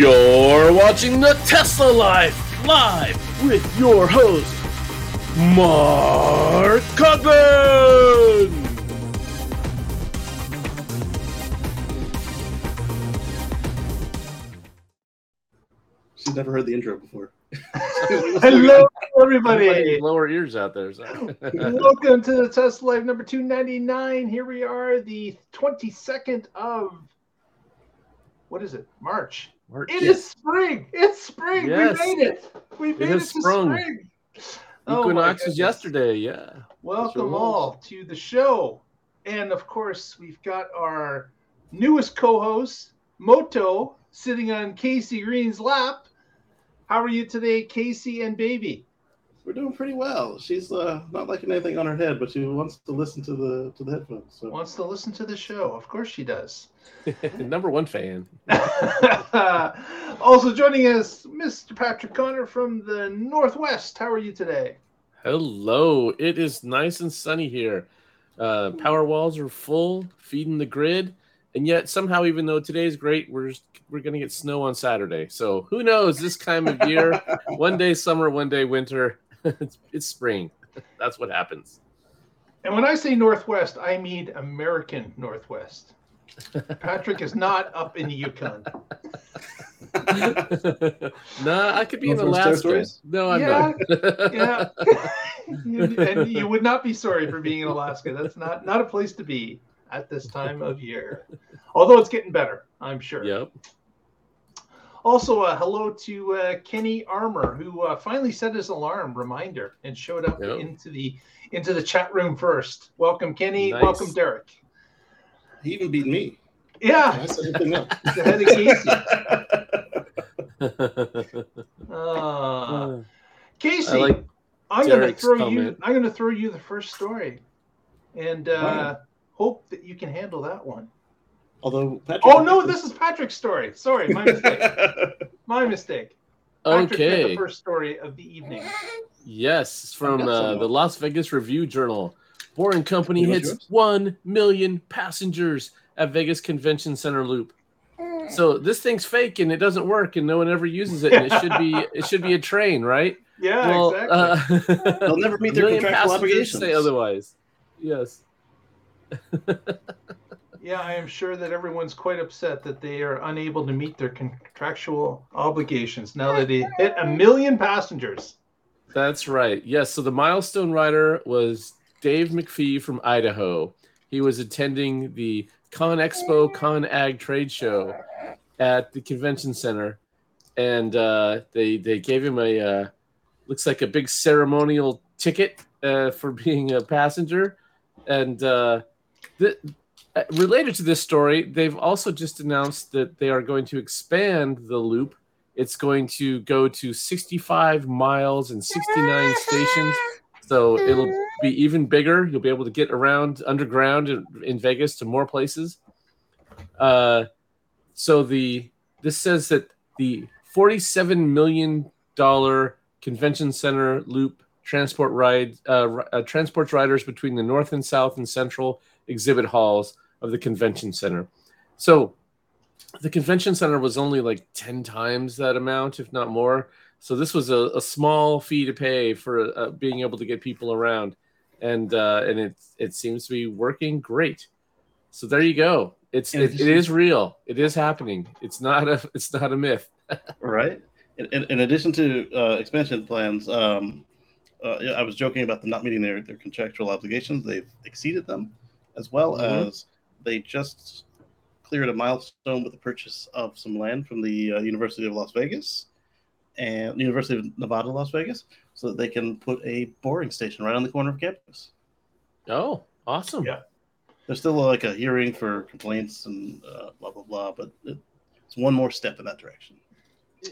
You're watching the Tesla Life live with your host, Mark Cogburn. She's never heard the intro before. Hello, everybody. Everybody lower ears out there. So. Welcome to the Tesla Life number 299. Here we are, the 22nd of what is it? March. Mark, It is spring. It's spring. Yes. We made it. We made it, has to sprung. spring. Oh Equinox was yesterday. Yeah. Welcome Sure was. all to the show. And of course, we've got our newest co-host, Moto, sitting on Casey Green's lap. How are you today, Casey and baby? We're doing pretty well. She's uh, not liking anything on her head, but she wants to listen to the to the headphones. So Wants to listen to the show. Of course she does. Number one fan. also joining us, Mr. Patrick Connor from the Northwest. How are you today? Hello. It is nice and sunny here. Uh, power walls are full, feeding the grid, and yet somehow, even though today's great, we're we're gonna get snow on Saturday. So who knows? This time of year, one day summer, one day winter. it's, it's spring. That's what happens. And when I say Northwest, I mean American Northwest. Patrick is not up in the Yukon. nah, I could be in Northwest Alaska. Territories? No, I'm Yeah, not. Yeah. You- and you would not be sorry for being in Alaska. That's not not a place to be at this time of year. Although it's getting better, I'm sure. Yep. Also, uh, hello to uh, Kenny Armour, who uh, finally set his alarm reminder and showed up Yep. into the into the chat room first. Welcome, Kenny. Nice. Welcome, Derek. he even beat me. I Yeah, set everything up. the head of Casey. Uh, Casey, I like I'm going to Derek's throw you. I'm going to throw you the first story, and uh, Wow. hope that you can handle that one. Although Patrick. Oh no, this is Patrick's story. Sorry, my mistake. my mistake. Patrick had okay. the first story of the evening. Yes, from uh, the Las Vegas Review Journal. Boring Company hits yours? 1 million passengers at Vegas Convention Center loop. So this thing's fake and it doesn't work and no one ever uses it and it should be it should be a train, right? Yeah, well, exactly. uh, They'll never meet their million contractual passengers obligations. Say otherwise. Yes. Yeah, I am sure that everyone's quite upset that they are unable to meet their contractual obligations now that they hit a million passengers. That's right. Yes. So the milestone rider was Dave McPhee from Idaho. He was attending the Con Expo Con Ag trade show at the convention center, and uh, they they gave him a uh, looks like a big ceremonial ticket uh, for being a passenger. And uh, th- uh, related to this story, they've also just announced that they are going to expand the loop it's going to go to 65 miles and 69 stations. So it'll be even bigger. You'll be able to get around underground in, in Vegas to more places. Uh, so the this says that the 47 million dollar convention center loop transport ride uh, uh, transports riders between the north and south and central exhibit halls of the convention center. So the convention center was only like 10 times that amount if not more so this was a, a small fee to pay for uh, being able to get people around and uh, and it it seems to be working great so there you go it's it, it's- real it is happening it's not a it's not a myth right? In, in, in addition to uh, expansion plans, um, uh, yeah, I was joking about them not meeting their, their contractual obligations. They've exceeded them, as well Mhm. as they just cleared a milestone with the purchase of some land from the uh, University of Las Vegas and University of Nevada, Las Vegas, so that they can put a boring station right on the corner of campus. oh awesome Yeah. There's still like a hearing for complaints and uh, blah blah blah, but it's one more step in that direction.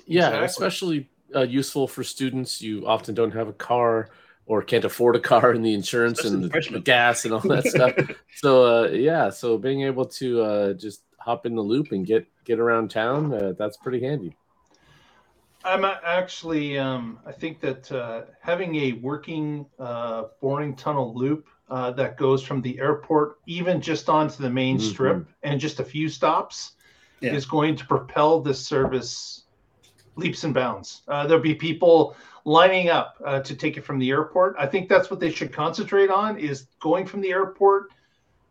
yeah Exactly. especially uh, useful for students you often don't have a car or can't afford a car and the insurance Especially and the the, gas and all that stuff so uh, yeah so being able to uh, just hop in the loop and get get around town uh, that's pretty handy I'm actually, um, I think that uh, having a working uh, boring tunnel loop uh, that goes from the airport even just onto the main Mhm. strip and just a few stops yeah. is going to propel this service leaps and bounds. Uh, there'll be people lining up uh, to take it from the airport. I think that's what they should concentrate on is going from the airport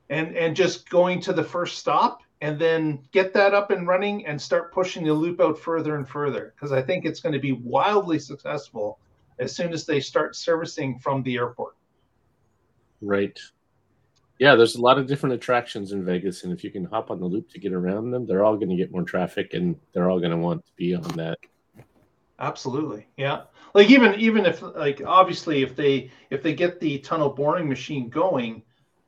and and just going to the first stop and then get that up and running and start pushing the loop out further and further because I think it's going to be wildly successful as soon as they start servicing from the airport. Right. Yeah, there's a lot of different attractions in Vegas, and if you can hop on the loop to get around them, they're all going to get more traffic, and they're all going to want to be on that. Absolutely, yeah. Like even even if like obviously if they if they get the tunnel boring machine going,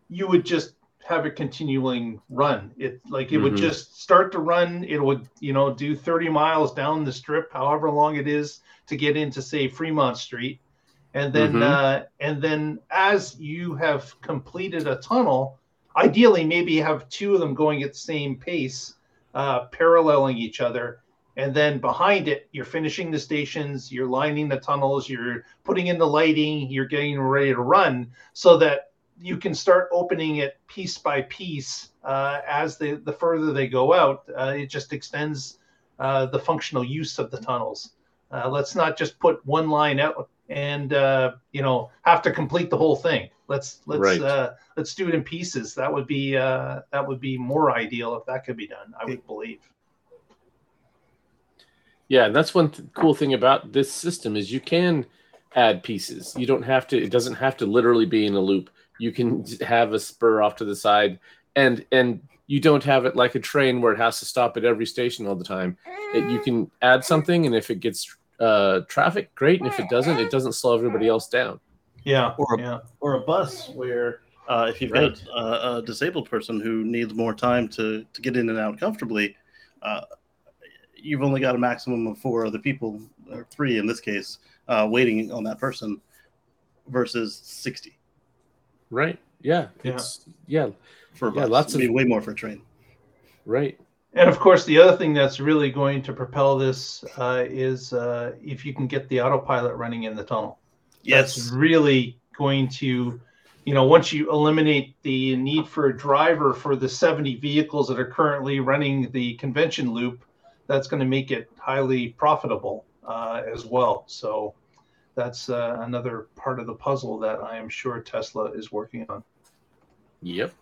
you would just have a continuing run. It like it mm-hmm. would just start to run. It would you know do 30 miles down the strip, however long it is to get into say Fremont Street, and then mm-hmm. uh, and then as you have completed a tunnel, ideally maybe have two of them going at the same pace, uh, paralleling each other. And then behind it, you're finishing the stations, you're lining the tunnels, you're putting in the lighting, you're getting ready to run so that you can start opening it piece by piece uh, as the the further they go out. Uh, it just extends uh, the functional use of the tunnels. Uh, let's not just put one line out and uh, you know have to complete the whole thing. Let's let's right. Uh, let's do it in pieces. That would be that would be more ideal if that could be done. I would believe. Yeah, and that's one th- cool thing about this system is you can add pieces. You don't have to. It doesn't have to literally be in a loop you can have a spur off to the side and and you don't have it like a train where it has to stop at every station all the time it, you can add something and if it gets uh, traffic great and if it doesn't it doesn't slow everybody else down yeah or a, yeah. or a bus where uh, if you've right. got a, a, disabled person who needs more time to, to get in and out comfortably uh, you've only got a maximum of four other people or three in this case uh, waiting on that person versus 60 Right. Yeah. It's yeah. For yeah, lots of way more for a train. Right. And of course, the other thing that's really going to propel this uh, is uh, if you can get the autopilot running in the tunnel. Yes. That's really going to, you know, once you eliminate the need for a driver for the 70 vehicles that are currently running the convention loop, that's going to make it highly profitable uh, as well. So that's uh, another part of the puzzle that I am sure Tesla is working on. Yep.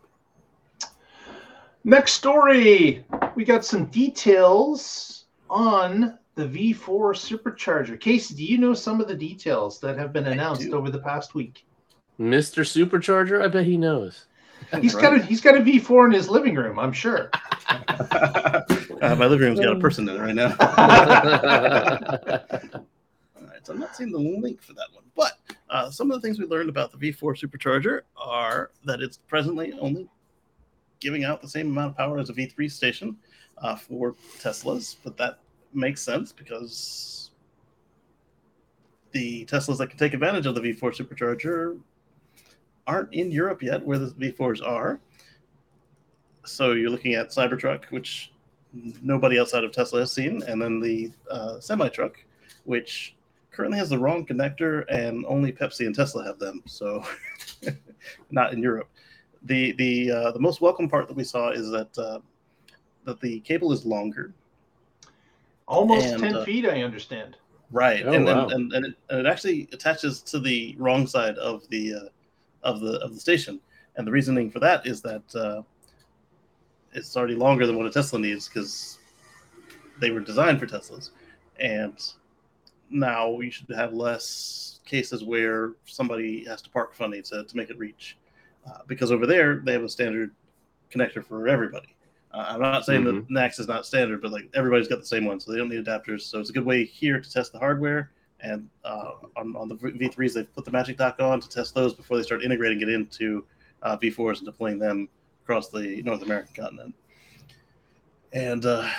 Next story. We got some details on the V4 supercharger. Casey, do you know some of the details that have been announced over the past week? Mr. Supercharger, I bet he knows. He's right. got a he's got a V4 in his living room, I'm sure. uh, my living room's got a person in it right now. All right, so I'm not seeing the link for that one. But uh, some of the things we learned about the V4 supercharger are that it's presently only giving out the same amount of power as a V3 station uh, for Teslas, but that makes sense because the Teslas that can take advantage of the V4 supercharger aren't in Europe yet, where the V4s are. So you're looking at Cybertruck, which nobody outside of Tesla has seen, and then the uh, semi truck, which currently has the wrong connector, and only Pepsi and Tesla have them. So, not in Europe. The the uh, the most welcome part that we saw is that uh, that the cable is longer. Almost and, ten uh, feet, I understand. Right, oh, and, wow. and, and, and, it, and it actually attaches to the wrong side of the uh, of the of the station, and the reasoning for that is that uh, it's already longer than what a Tesla needs because they were designed for Teslas, and now we should have less cases where somebody has to park funny to, to make it reach. Uh, because over there, they have a standard connector for everybody. Uh, I'm not saying mm-hmm. that NACS is not standard, but like everybody's got the same one, so they don't need adapters. So it's a good way here to test the hardware. And uh, on, on the V3s, they've put the Magic Dock on to test those before they start integrating it into uh, V4s and deploying them across the North American continent. And uh,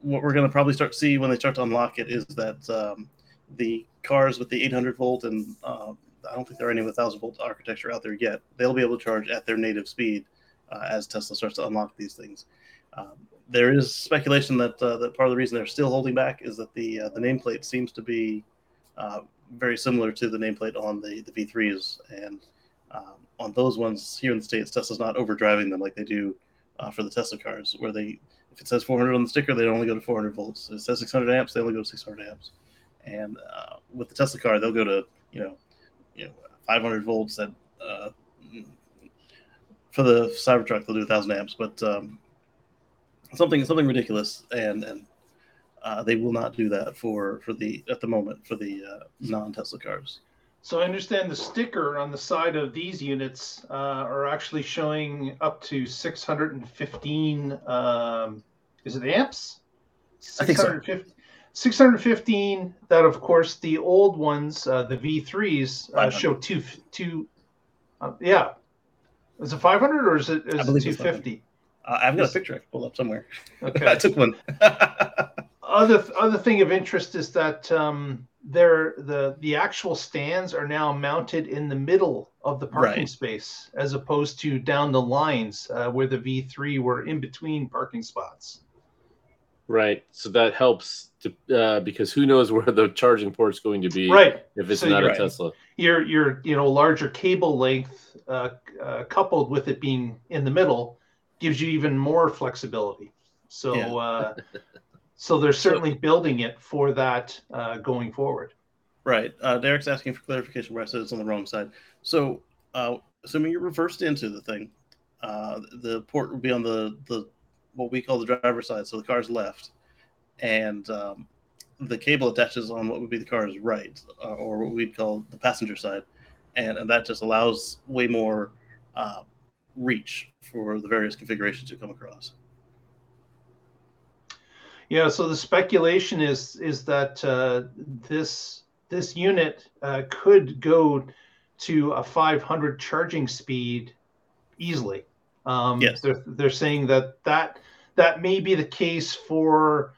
what we're going to probably start see when they start to unlock it is that um, the cars with the 800 volt and uh, I don't think there are any with 1000 volt architecture out there yet. They'll be able to charge at their native speed uh, as Tesla starts to unlock these things. Um, there is speculation that uh, that part of the reason they're still holding back is that the uh, the nameplate seems to be uh, very similar to the nameplate on the the V3s, and um, on those ones here in the states, Tesla's not overdriving them like they do uh, for the Tesla cars, where they if it says 400 on the sticker, they only go to 400 volts. If it says 600 amps, they only go to 600 amps. And uh, with the Tesla car, they'll go to you know, you know, 500 volts at uh, for the Cybertruck they'll do 1,000 amps, but um, something something ridiculous, and and uh, they will not do that for for the at the moment for the uh, non Tesla cars. So I understand the sticker on the side of these units uh, are actually showing up to 615. Um, is it amps? I think so. 615. That of course the old ones, uh, the V3s, uh, show two two. Uh, yeah, is it 500 or is it, is it 250? Uh, I've got a picture I can pull up somewhere. Okay, I took one. other other thing of interest is that um, there the the actual stands are now mounted in the middle of the parking right. space as opposed to down the lines uh, where the V3 were in between parking spots. Right. So that helps to uh, because who knows where the charging port is going to be. Right. If it's so not a right. Tesla. Your your you know larger cable length uh, uh, coupled with it being in the middle gives you even more flexibility. So. Yeah. So they're certainly so, building it for that uh, going forward. Right. Uh, Derek's asking for clarification where I said it's on the wrong side. So, uh, assuming you're reversed into the thing, uh, the port will be on the the what we call the driver's side, so the car's left, and um, the cable attaches on what would be the car's right, uh, or what we'd call the passenger side, and, and that just allows way more uh, reach for the various configurations you come across. Yeah, so the speculation is is that uh, this this unit uh, could go to a 500 charging speed easily. Um, yes. They're, they're saying that that that may be the case for.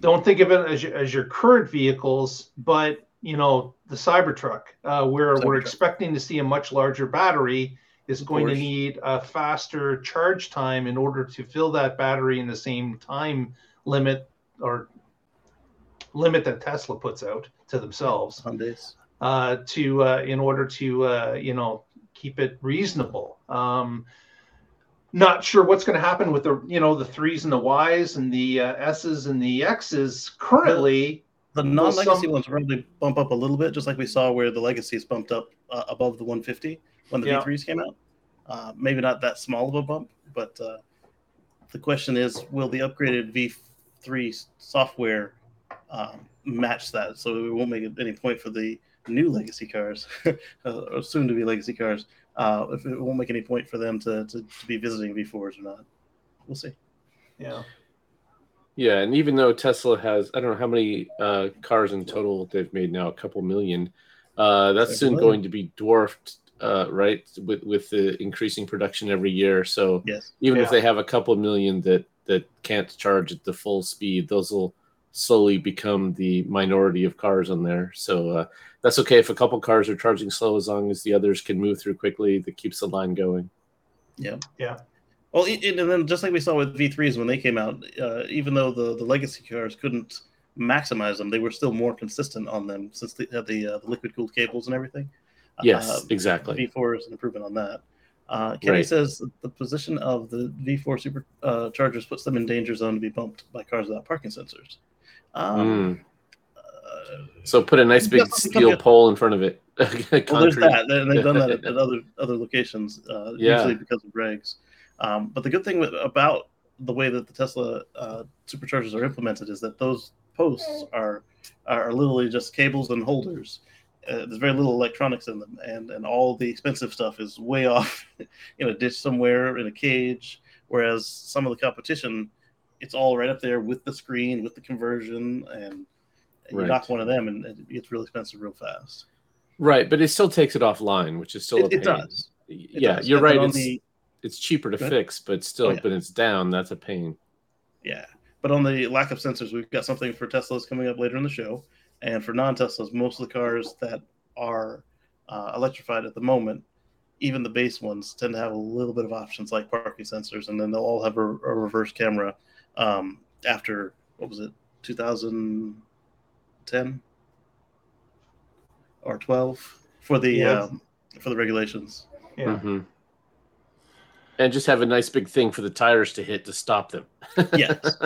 Don't think of it as your, as your current vehicles, but you know the Cybertruck, uh, where Cybertruck. we're expecting to see a much larger battery, is going to need a faster charge time in order to fill that battery in the same time limit or limit that Tesla puts out to themselves on this uh, to uh, in order to uh, you know keep it reasonable. Um, not sure what's going to happen with the you know the threes and the Ys and the uh, S's and the X's currently. The, the non-legacy some... ones probably bump up a little bit, just like we saw where the legacies bumped up uh, above the 150 when the yeah. V3s came out. Uh, maybe not that small of a bump, but the question is, will the upgraded V three software um, match that, so it won't make any point for the new legacy cars, uh, or soon to be legacy cars. Uh, if it won't make any point for them to, to, to be visiting V4s or not, we'll see. Yeah. Yeah, and even though Tesla has, I don't know how many uh, cars in total they've made now, a couple million. Uh, that's soon going to be dwarfed, uh, right, with with the increasing production every year. So yes. even yeah. if they have a couple million that that can't charge at the full speed, those will slowly become the minority of cars on there. So uh, that's okay if a couple cars are charging slow, as long as the others can move through quickly. That keeps the line going. Yeah, yeah. Well, and then just like we saw with V3s when they came out, uh, even though the, the legacy cars couldn't maximize them, they were still more consistent on them since they had the, uh, the liquid cooled cables and everything. Yes, uh, exactly. V4 is an improvement on that. Uh, Kenny right. says the position of the V4 superchargers uh, puts them in danger zone to be bumped by cars without parking sensors. Um, mm. uh, so put a nice big steel pole in front of it. well, there's that, and they've done that at, other other locations, uh, yeah. usually because of regs. Um, but the good thing about the way that the Tesla uh, superchargers are implemented is that those posts are are literally just cables and holders uh, there's very little electronics in them, and and all the expensive stuff is way off in a ditch somewhere in a cage. Whereas some of the competition, it's all right up there with the screen, with the conversion, and, right. you knock one of them, and it gets real expensive real fast. Right, but it still takes it offline, which is still it, it does. It yeah, does. you're right. It's, the... it's cheaper to fix, but still, oh, yeah. but it's down. That's a pain. Yeah, but on the lack of sensors, we've got something for Teslas coming up later in the show and for non-Teslas, most of the cars that are uh, electrified at the moment, even the base ones, tend to have a little bit of options like parking sensors, and then they'll all have a, a reverse camera um, after what was it, 2010 or 12 for the yeah. um, for the regulations. Yeah. Mm-hmm. and just have a nice big thing for the tires to hit to stop them. Yes.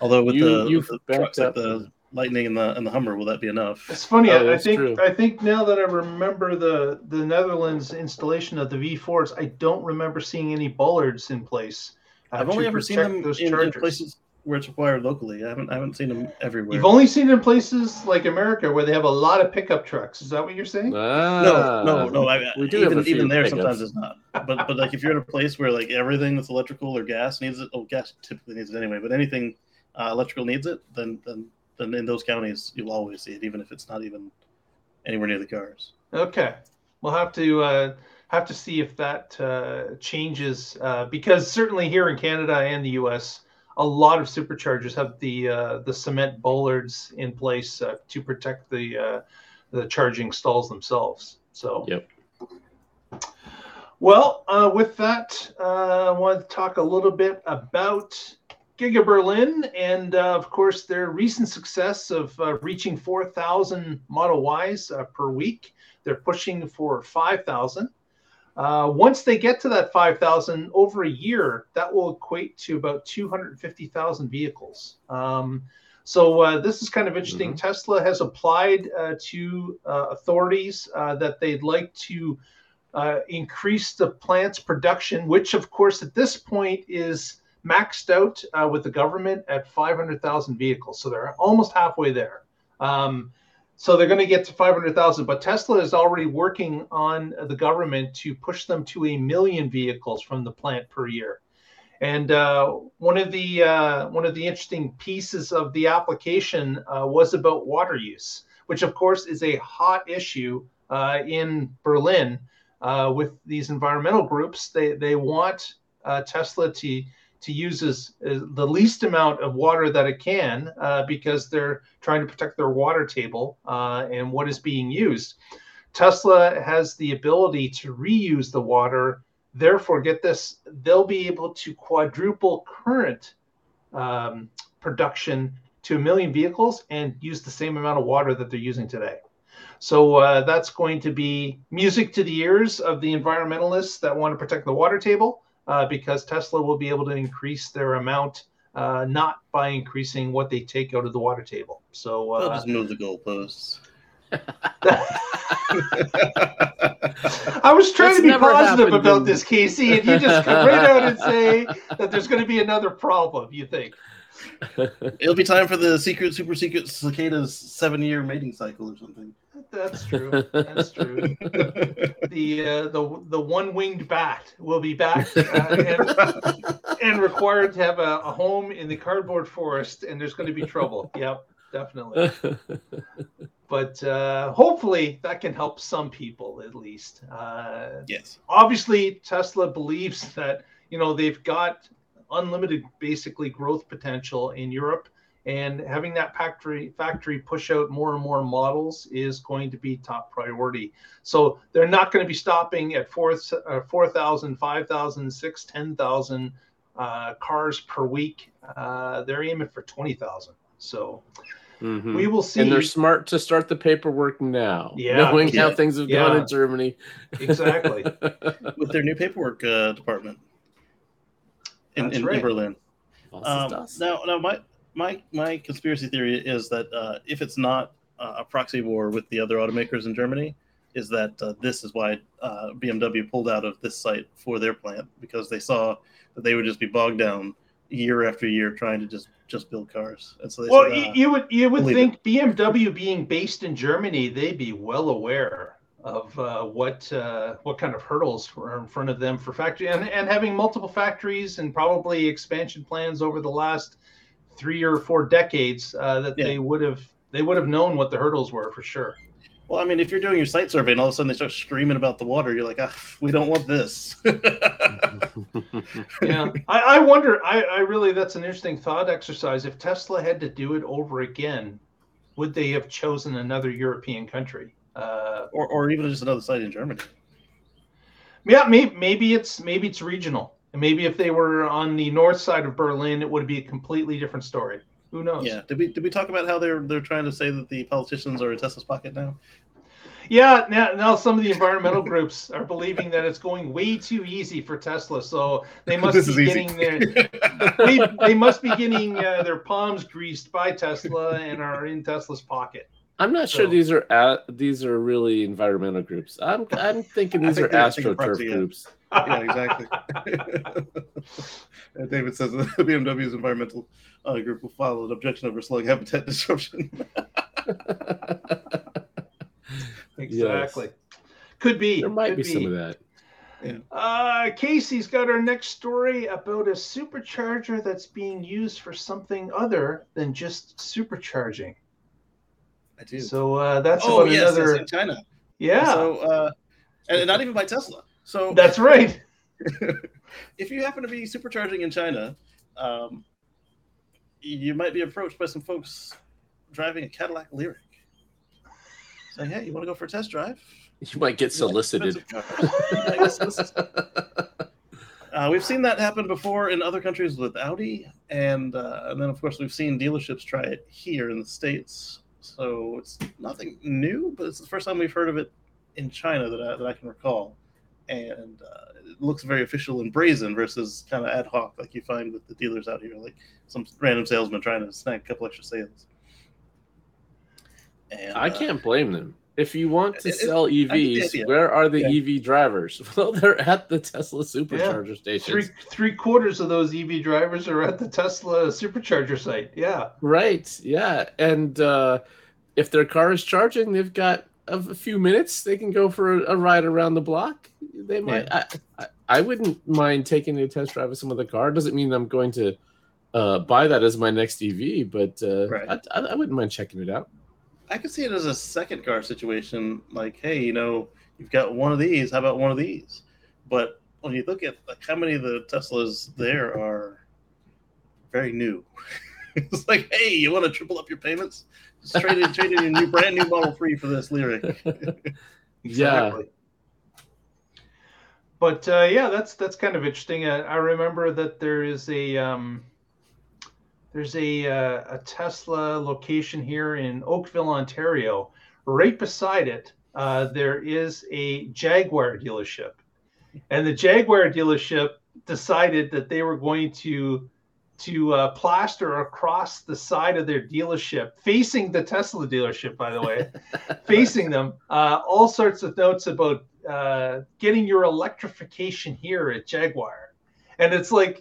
Although with You- the, you've with the backed trucks like up. the Lightning and the and the Hummer, will that be enough? It's funny. Oh, I, I think true. I think now that I remember the the Netherlands installation of the V4s, I don't remember seeing any bollards in place. uh, I've only ever seen them those in, in chargers. places where it's required locally. I haven't I haven't seen them everywhere. You've only seen it in places like America where they have a lot of pickup trucks. Is that what you're saying? Ah, no, no, no. I, we do even even there pickups. sometimes it's not. But but like if you're in a place where like everything that's electrical or gas needs it, oh gas typically needs it anyway. But anything uh, electrical needs it, then then then in those counties you'll always see it, even if it's not even anywhere near the cars. Okay, we'll have to uh, have to see if that uh, changes uh, because certainly here in Canada and the U.S., a lot of superchargers have the uh, the cement bollards in place uh, to protect the uh, the charging stalls themselves. So Yep. Well, uh, with that, uh, I want to talk a little bit about Giga Berlin and, uh, of course, their recent success of uh, reaching 4,000 Model Ys uh, per week. They're pushing for 5,000. Uh, once they get to that 5,000 over a year, that will equate to about 250,000 vehicles. Um, so uh, this is kind of interesting. Tesla has applied uh, to uh, authorities uh, that they'd like to uh, increase the plant's production, which, of course, at this point is maxed out uh, with the government at 500,000 vehicles. So they're almost halfway there. Um, so they're going to get to 500,000, but Tesla is already working on the government to push them to a million vehicles from the plant per year. And uh, one of the uh, one of the interesting pieces of the application uh, was about water use, which of course is a hot issue uh, in Berlin uh, with these environmental groups. They they want Tesla to to use as, as the least amount of water that it can uh, because they're trying to protect their water table uh, and what is being used. Tesla has the ability to reuse the water. Therefore, get this, they'll be able to quadruple current um, production to a million vehicles and use the same amount of water that they're using today. So uh, that's going to be music to the ears of the environmentalists that want to protect the water table, uh, because Tesla will be able to increase their amount, uh, not by increasing what they take out of the water table. So They'll uh, just move the goalposts. I was trying That's to be positive happened about this, Casey, and you just come right out and say that there's going to be another problem. You think? It'll be time for the secret, super secret cicadas seven year mating cycle or something. That's true. That's true. The uh, the the one winged bat will be back uh, and, and required to have a, a home in the cardboard forest, and there's going to be trouble. Yep, definitely. But uh, hopefully that can help some people at least. Uh, yes. obviously Tesla believes that you know they've got unlimited basically growth potential in Europe and having that factory factory push out more and more models is going to be top priority. So they're not going to be stopping at 4 uh, 4,000, 5,000, 6, 10,000 uh, cars per week. Uh, they're aiming for 20,000. So Mhm. we will see. And they're smart to start the paperwork now, Yeah. knowing how things have gone in Germany. exactly. With their new paperwork uh, department in, That's in, right. in Berlin. Was Um, es now, now my my my conspiracy theory is that uh, if it's not uh, a proxy war with the other automakers in Germany, is that uh, this is why uh, BMW pulled out of this site for their plant because they saw that they would just be bogged down year after year trying to just just build cars, and so they Well, said, you, uh, you would you would think BMW being based in Germany, they'd be well aware of uh, what uh, what kind of hurdles were in front of them for factory and, and having multiple factories and probably expansion plans over the last three or four decades uh, that Yeah. they would have they would have known what the hurdles were for sure. well, I mean, if you're doing your site survey and all of a sudden they start screaming about the water, you're like, ah, we don't want this. Yeah, I, I wonder. I, I really that's an interesting thought exercise. If Tesla had to do it over again, would they have chosen another European country? Uh, or, or even just another site in Germany. Yeah, maybe maybe it's maybe it's regional. And maybe if they were on the north side of Berlin, it would be a completely different story. Who knows? Yeah. Did we did we talk about how they're they're trying to say that the politicians are in Tesla's pocket now? Yeah, now, now some of the environmental groups are believing that it's going way too easy for Tesla, so they must This be is easy. getting their they, they must be getting uh, their palms greased by Tesla and are in Tesla's pocket. I'm not sure these are a these are really environmental groups. I'm I'm thinking these think are astroturf proxy, yeah. groups. Yeah, exactly. And David says the BMW's environmental uh, group will file an objection over slug habitat disruption. Exactly. Could be. There might could be some of that. Uh, Casey's got our next story about a supercharger that's being used for something other than just supercharging. I do. So uh, that's oh about yes, yes, another. in China. Yeah, So, uh, and and not even by Tesla. So that's right. if you happen to be supercharging in China, um, you might be approached by some folks driving a Cadillac Lyriq, saying, "Hey, you want to go for a test drive?" You might get solicited. You might get solicited. Uh, we've seen that happen before in other countries with Audi, and uh, and then of course we've seen dealerships try it here in the states. So it's nothing new, but it's the first time we've heard of it in China that I, that I can recall, and uh, it looks very official and brazen versus kind of ad hoc like you find with the dealers out here, like some random salesman trying to snag a couple extra sales. And, I uh, can't blame them. If you want to It- it- sell get the EVs, idea. where are the Yeah. EV drivers? Well, they're at the Tesla supercharger Three three quarters of those EV drivers are at the Tesla supercharger site. Yeah. Right. Yeah. And uh, if their car is charging, they've got a, a few minutes. They can go for a, a ride around the block. They might. I, I, I wouldn't mind taking a test drive of some of the car. Doesn't mean I'm going to uh, buy that as my next EV, but uh, Right. I, I, I wouldn't mind checking it out. I could see it as a second car situation. Like, hey, you know, you've got one of these. How about one of these? But when you look at like how many of the Teslas there are very new, it's like, hey, you want to triple up your payments? Just trade in, trade in your new brand new Model Three for this Lyriq. Yeah. Exactly. But uh, yeah, that's that's kind of interesting. Uh, I remember that there is a um, there's a uh, a Tesla location here in Oakville, Ontario. Right beside it, uh, there is a Jaguar dealership, and the Jaguar dealership decided that they were going to to uh, plaster across the side of their dealership, facing the Tesla dealership, by the way, facing them, uh, all sorts of notes about uh, getting your electrification here at Jaguar. And it's like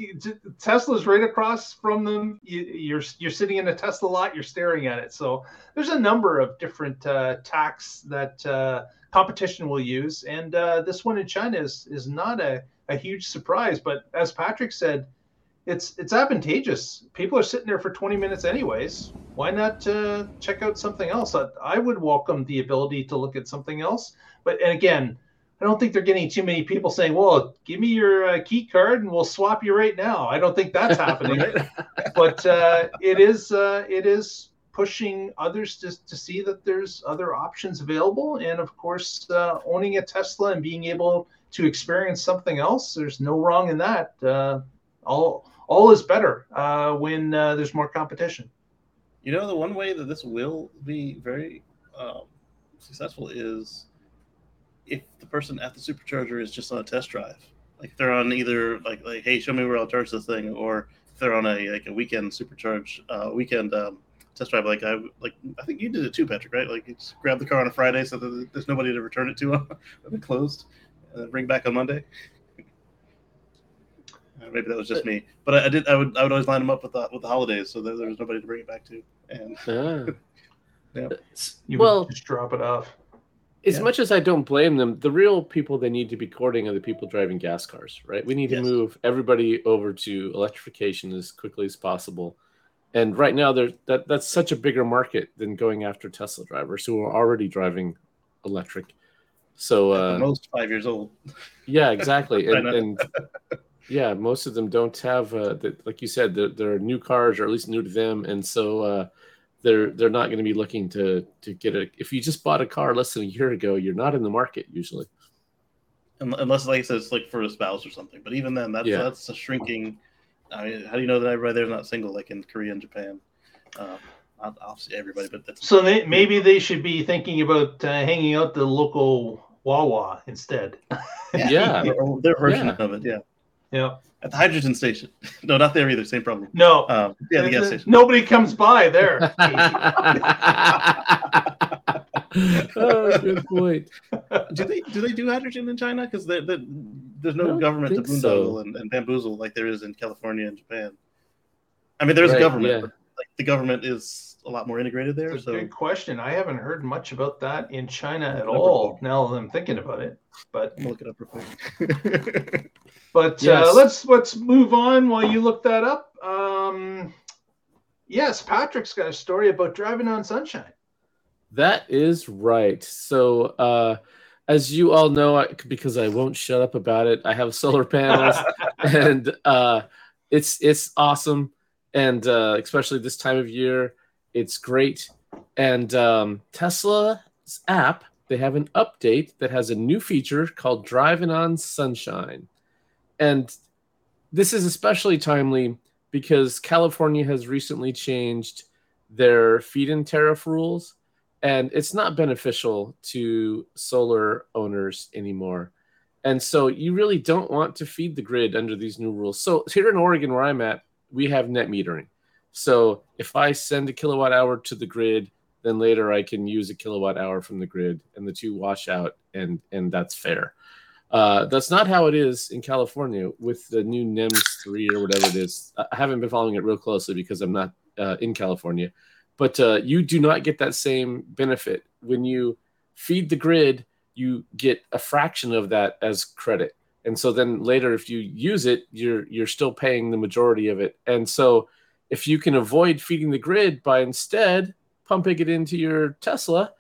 Tesla's right across from them. You, you're you're sitting in a Tesla lot. You're staring at it. So there's a number of different uh, tacks that uh, competition will use, and uh, this one in China is is not a, a huge surprise. But as Patrick said, it's it's advantageous. People are sitting there for 20 minutes anyways. Why not uh, check out something else? I, I would welcome the ability to look at something else. But and again, I don't think they're getting too many people saying, "Well, give me your uh, key card and we'll swap you right now." I don't think that's happening. but uh, it is uh, it is pushing others to, to see that there's other options available, and of course, uh, owning a Tesla and being able to experience something else. There's no wrong in that. Uh, all all is better uh, when uh, there's more competition. You know, the one way that this will be very um, successful is if the person at the supercharger is just on a test drive. Like they're on either like like hey, show me where I'll charge this thing, or if they're on a like a weekend supercharge uh, weekend um, test drive. Like I like I think you did it too, Patrick. Right? Like you just grab the car on a Friday so that there's nobody to return it to it's closed, and then bring back on Monday. Maybe that was just me, but I, I did. I would. I would always line them up with the with the holidays, so that there was nobody to bring it back to. And Ah. Yeah. You well, would just drop it off. as Yeah. much as I don't blame them, the real people they need to be courting are the people driving gas cars, right? We need to move everybody over to electrification as quickly as possible. And right now, there that that's such a bigger market than going after Tesla drivers who are already driving electric. So uh, most five years old. yeah, exactly, and, and yeah, most of them don't have uh, the, like you said, they're, they're new cars or at least new to them, and so uh, they're they're not going to be looking to to get a. If you just bought a car less than a year ago, you're not in the market usually. Unless, like I said, it's like for a spouse or something. But even then, that's Yeah. that's a shrinking. I mean, how do you know that everybody there's not single like in Korea and Japan? Um, not obviously everybody, but that's So they, maybe they should be thinking about uh, hanging out the local Wawa instead. Yeah. their, their version Yeah. of it. Yeah, Yeah. at the hydrogen station. no, not there either. Same problem. No. Um, yeah, the gas station. Nobody comes by there. oh, good point. Do they do they do hydrogen in China? Because there's no government to think boondoggle so. and, and bamboozle like there is in California and Japan. I mean, there's Right, a government, yeah. but like the government is a lot more integrated there. That's a So good question. I haven't heard much about that in China at all. heard. Now that I'm thinking about it, but I'm look it up real quick. but Yes. uh, let's let's move on while you look that up. Um, yes, Patrick's got a story about driving on sunshine. That is right. So, uh, as you all know, I, because I won't shut up about it, I have solar panels, and uh, it's it's awesome, and uh, especially this time of year, it's great. And um, Tesla's app, they have an update that has a new feature called Driving on Sunshine, and this is especially timely because California has recently changed their feed-in tariff rules and it's not beneficial to solar owners anymore. And so you really don't want to feed the grid under these new rules. So here in Oregon, where I'm at, we have net metering. So if I send a kilowatt hour to the grid, then later I can use a kilowatt hour from the grid, and the two wash out, and and that's fair. Uh, that's not how it is in California with the new NEMS three or whatever it is. I haven't been following it real closely because I'm not uh, in California but uh, you do not get that same benefit when you feed the grid you get a fraction of that as credit and so then later if you use it you're you're still paying the majority of it and so if you can avoid feeding the grid by instead pumping it into your tesla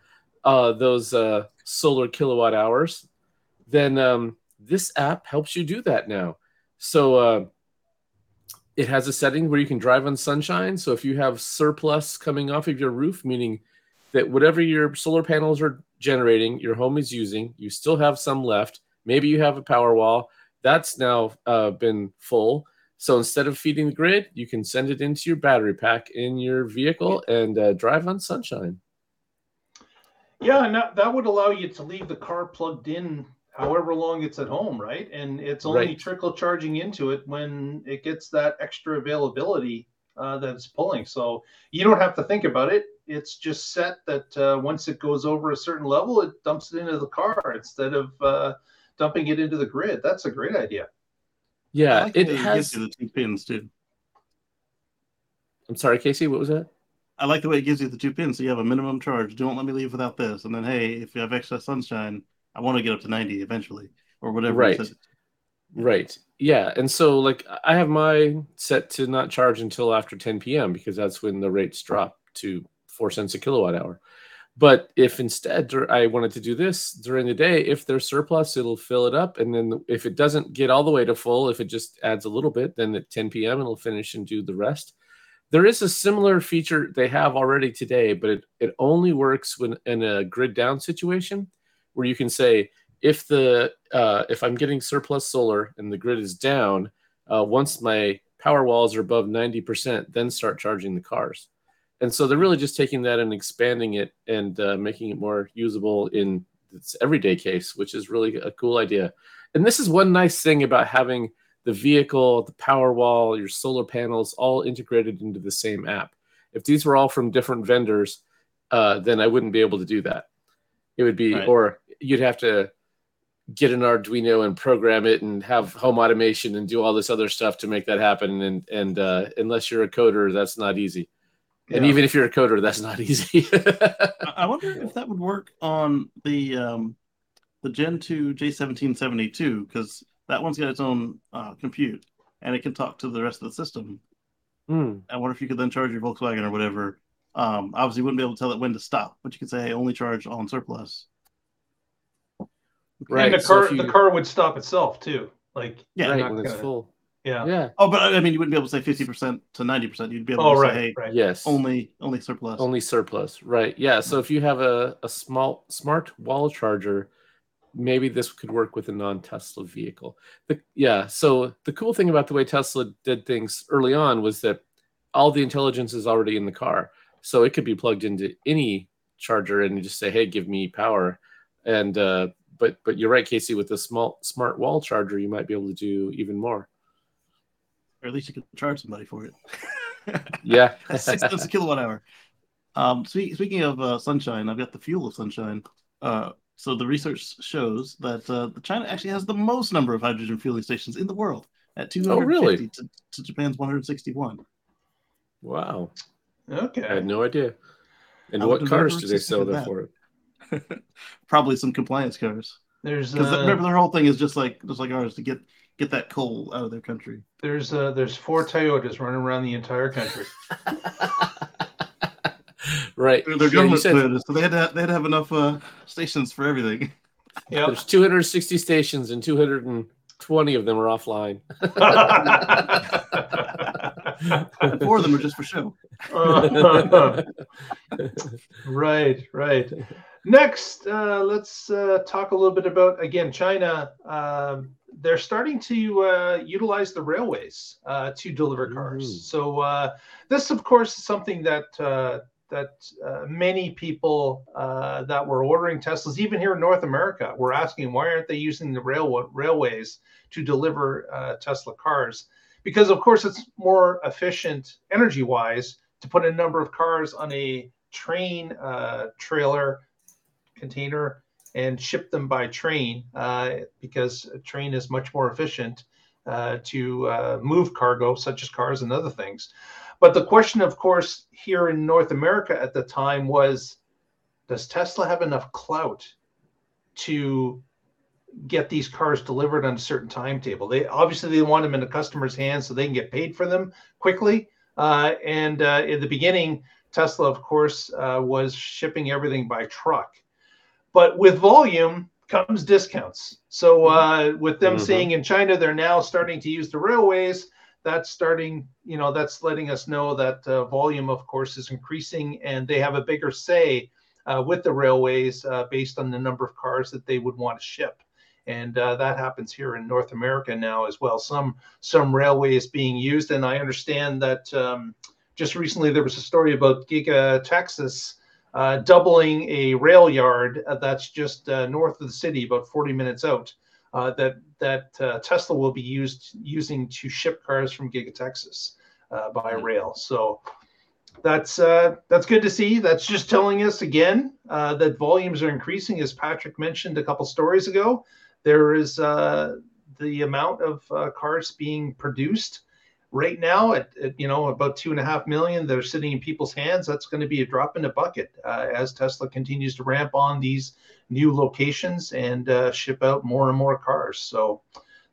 uh, those uh, solar kilowatt hours then um, this app helps you do that now so uh, it has a setting where you can drive on sunshine. So if you have surplus coming off of your roof, meaning that whatever your solar panels are generating, your home is using, you still have some left. Maybe you have a power wall that's now uh, been full. So instead of feeding the grid, you can send it into your battery pack in your vehicle and uh, drive on sunshine. Yeah, and that, that would allow you to leave the car plugged in however long it's at home, right? And it's only Right. trickle charging into it when it gets that extra availability uh, that it's pulling. So you don't have to think about it. It's just set that uh, once it goes over a certain level, it dumps it into the car instead of uh, dumping it into the grid. That's a great idea. Yeah, like it has. gives you the two pins too. I'm sorry, Casey. What was that? I like the way it gives you the two pins, so you have a minimum charge. Don't let me leave without this. And then, hey, if you have extra sunshine, I want to get up to ninety eventually, or whatever. Right. Right. Yeah. And so, like, I have my set to not charge until after 10 p.m. because that's when the rates drop to four cents a kilowatt hour. But if instead I wanted to do this during the day, if there's surplus, it'll fill it up. And then if it doesn't get all the way to full, if it just adds a little bit, then at 10 p.m. it'll finish and do the rest. There is a similar feature they have already today, but it, it only works when in a grid down situation where you can say, if the uh, if I'm getting surplus solar and the grid is down, uh, once my power walls are above 90%, then start charging the cars. And so they're really just taking that and expanding it and uh, making it more usable in its everyday case, which is really a cool idea. And this is one nice thing about having the vehicle, the power wall, your solar panels all integrated into the same app. If these were all from different vendors, uh, then I wouldn't be able to do that. It would be, Right. or you'd have to get an Arduino and program it and have home automation and do all this other stuff to make that happen. And and uh, unless you're a coder, that's not easy. And even if you're a coder, that's not easy. I I wonder if that would work on the um, the Gen 2 J1772 because that one's got its own uh, compute and it can talk to the rest of the system. Hmm. I wonder if you could then charge your Volkswagen or whatever. Um, obviously, you wouldn't be able to tell it when to stop, but you could say, "Hey, only charge on surplus." Right. and the so car if you- the car would stop itself too. Like Yeah. right not when it's gonna- full. Yeah. Yeah. Oh, but I mean, you wouldn't be able to say fifty percent to ninety percent. You'd be able Oh to right, say, "Hey, right. Yes. only only surplus." Only surplus. Right. Yeah. So if you have a, a small smart wall charger, maybe this could work with a non-Tesla vehicle. The, yeah. So the cool thing about the way Tesla did things early on was that all the intelligence is already in the car. so it could be plugged into any charger and you just say, "Hey, give me power." And uh, but but you're right, Casey. With the small smart wall charger, you might be able to do even more. Or at least you can charge somebody for it. yeah, six cents a kilowatt hour. Um, speak, speaking of uh, sunshine, I've got the fuel of sunshine. Uh, so the research shows that uh, China actually has the most number of hydrogen fueling stations in the world at 250 oh, really? to, to Japan's 161. Wow. Okay. I had no idea. And I what cars do they sell there for it? Probably some compliance cars. There's because uh, remember their whole thing is just like just like ours to get get that coal out of their country. There's uh there's four Toyotas running around the entire country. right. They're, they're government said, Toyotas, so they had to they had to have enough uh, stations for everything. Yeah. There's 260 stations and 220 of them are offline. Four of them are just for show. right, right. Next, uh, let's uh, talk a little bit about again China. Um, they're starting to uh, utilize the railways uh, to deliver cars. Mm. So uh, this, of course, is something that uh, that many people that were ordering Teslas, even here in North America, were asking why aren't they using the rail railways to deliver Tesla cars? Because of course it's more efficient energy-wise to put a number of cars on a train trailer container and ship them by train uh, because a train is much more efficient uh, to uh, move cargo, such as cars and other things. But the question, of course, here in North America at the time was Does Tesla have enough clout to get these cars delivered on a certain timetable? They obviously they want them in the customer's hands so they can get paid for them quickly. Uh, and uh, in the beginning, Tesla, of course, uh, was shipping everything by truck. But with volume comes discounts. So mm-hmm. uh, with them mm-hmm. seeing in China they're now starting to use the railways, that's starting, you know, that's letting us know that uh, volume, of course, is increasing, and they have a bigger say uh, with the railways uh, based on the number of cars that they would want to ship. And uh, that happens here in North America now as well. Some some railways being used, and I understand that um, just recently there was a story about Giga Texas uh, doubling a rail yard uh, that's just uh, north of the city, about 40 minutes out. Uh, that that uh, Tesla will be used using to ship cars from Giga Texas uh, by hmm. rail. So that's that's good to see. That's just telling us again that volumes are increasing, as Patrick mentioned a couple stories ago. There is the amount of cars being produced right now at, at, you know about two and a half million that are sitting in people's hands that's going to be a drop in the bucket uh, as tesla continues to ramp on these new locations and uh, ship out more and more cars. So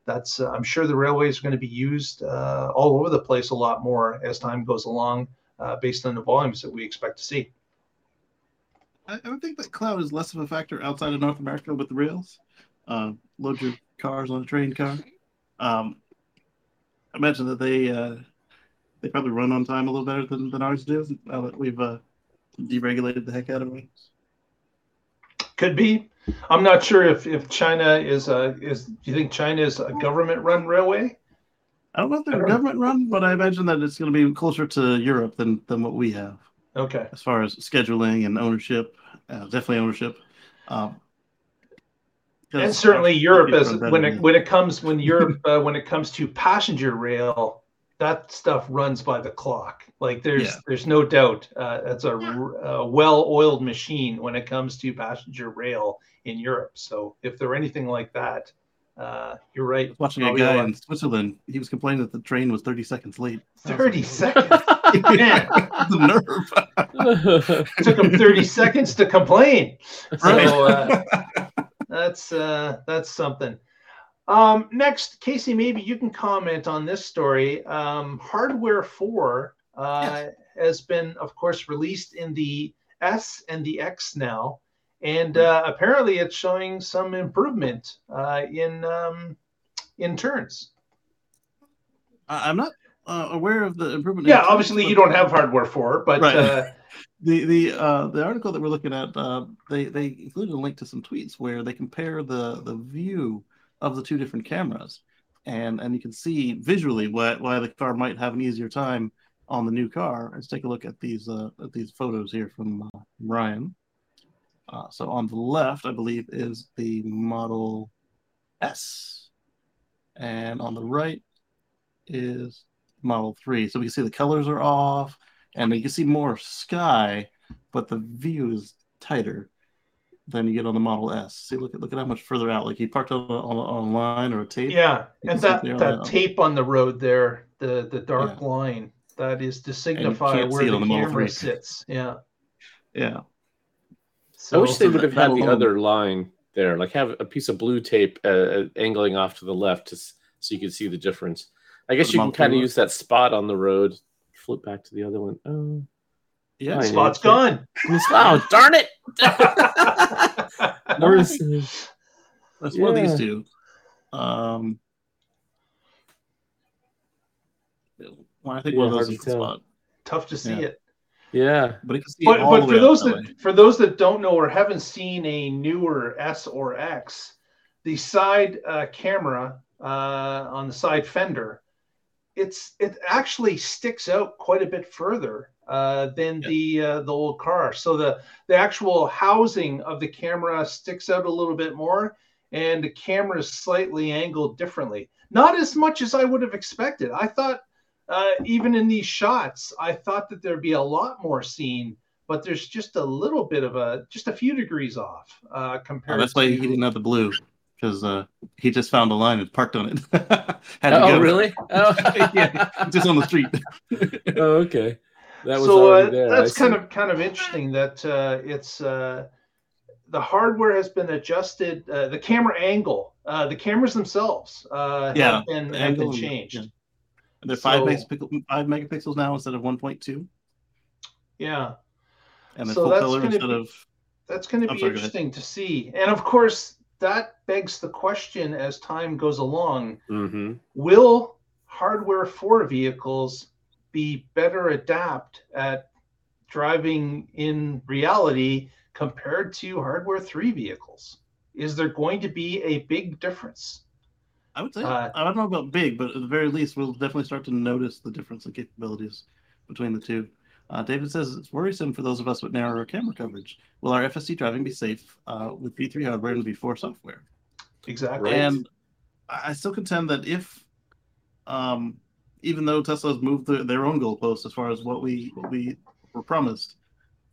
that's uh, i'm sure the railways are going to be used uh, all over the place a lot more as time goes along uh, based on the volumes that we expect to see. I, I think that cloud is less of a factor outside of north america with the rails. Uh, load your cars on a train car. Um, imagine that they uh, they probably run on time a little better than, than ours do now that we've uh, deregulated the heck out of them. Could be. I'm not sure if, if China is a is. Do you think China is a government run railway? I don't know if they're government run, but I imagine that it's going to be closer to Europe than than what we have. Okay. As far as scheduling and ownership, uh, definitely ownership. Um, and certainly Europe as when it when it comes when Europe uh, when it comes to passenger rail, that stuff runs by the clock. Like there's yeah. there's no doubt uh, that's a, a well-oiled machine when it comes to passenger rail in Europe. So if they're anything like that, uh, you're right. Watching a guy in Switzerland, he was complaining that the train was 30 seconds late. 30 seconds? Man, the nerve. it took him 30 seconds to complain. So, uh, that's uh, that's something. Um, next, Casey, maybe you can comment on this story. Um, Hardware 4 uh, yes. has been, of course, released in the S and the X now, and uh, apparently it's showing some improvement uh, in um, in turns. I'm not uh, aware of the improvement. Yeah, obviously you don't have hardware for it, but right. the the uh, the article that we're looking at, uh, they they included a link to some tweets where they compare the the view of the two different cameras, and and you can see visually why why the car might have an easier time on the new car. Let's take a look at these uh, at these photos here from uh, Ryan. Uh, so on the left, I believe, is the Model S, and on the right is Model 3. So we can see the colors are off, and you can see more sky, but the view is tighter than you get on the Model S. See, look at look at how much further out. Like he parked on a, on, a, on a line or a tape. Yeah, and can see that on that tape on the road there, the the dark Yeah. line, that is to signify where the on the Model camera 3. sits. Yeah. Yeah. So I wish they would have had the alone- other line there, like have a piece of blue tape uh, uh, angling off to the left, to, so you could see the difference. I guess you can kind of use that spot on the road. Flip back to the other one. Oh, Yeah. Fine. spot's gone. oh darn it! Where Nice. is- That's one of these two. Um, well, I think Yeah, one of those is the spot, Tough to see Yeah. it. Yeah, but you can see But, it all but the for those that that way. for those that don't know or haven't seen a newer S or X, the side uh, camera uh, on the side fender, it's it actually sticks out quite a bit further uh, than Yeah. the uh, the old car. So the the actual housing of the camera sticks out a little bit more, and the camera is slightly angled differently. Not as much as I would have expected. I thought uh, even in these shots, I thought that there'd be a lot more seen, but there's just a little bit of a, just a few degrees off uh, Oh, compared. that's why to, he didn't have the blue because uh, he just found a line and parked on it. Had oh go. really? Oh. yeah, just on the street. oh, okay. That was so uh, there. that's I kind see. of kind of interesting that uh, it's uh, the hardware has been adjusted. Uh, the camera angle, uh, the cameras themselves, uh, Yeah, have been the have been angle and- changed. yeah. They're five So- megapixel, five megapixels now instead of one point two, Yeah. and the So full that's color gonna instead be- of That's going to be sorry, interesting to see. And of course, that begs the question as time goes along Mhm. will hardware 4 vehicles be better adapt at driving in reality compared to hardware 3 vehicles? Is there going to be a big difference? I would say Uh, I don't know about big, but at the very least, we'll definitely start to notice the difference in capabilities between the two. Uh, David says it's worrisome for those of us with narrower camera coverage. Will our FSD driving be safe uh, with V3 hardware and V4 software? Exactly. And I I still contend that if, um, even though Tesla has moved the, their own goalposts as far as what we what we were promised,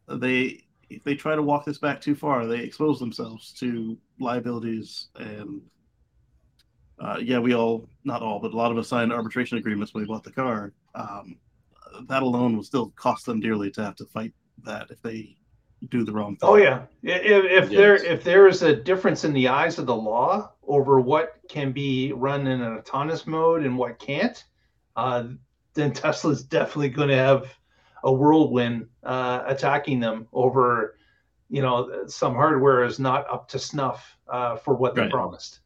they if they try to walk this back too far, they expose themselves to liabilities and. Uh, yeah, we all, not all, but a lot of us signed arbitration agreements when we bought the car. Um, that alone will still cost them dearly to have to fight that if they do the wrong thing. Oh yeah. I- If, if there if there is a difference in the eyes of the law over what can be run in an autonomous mode and what can't, uh, then Tesla's definitely going to have a whirlwind uh, attacking them over, you know, some hardware is not up to snuff uh, for what they Right. promised.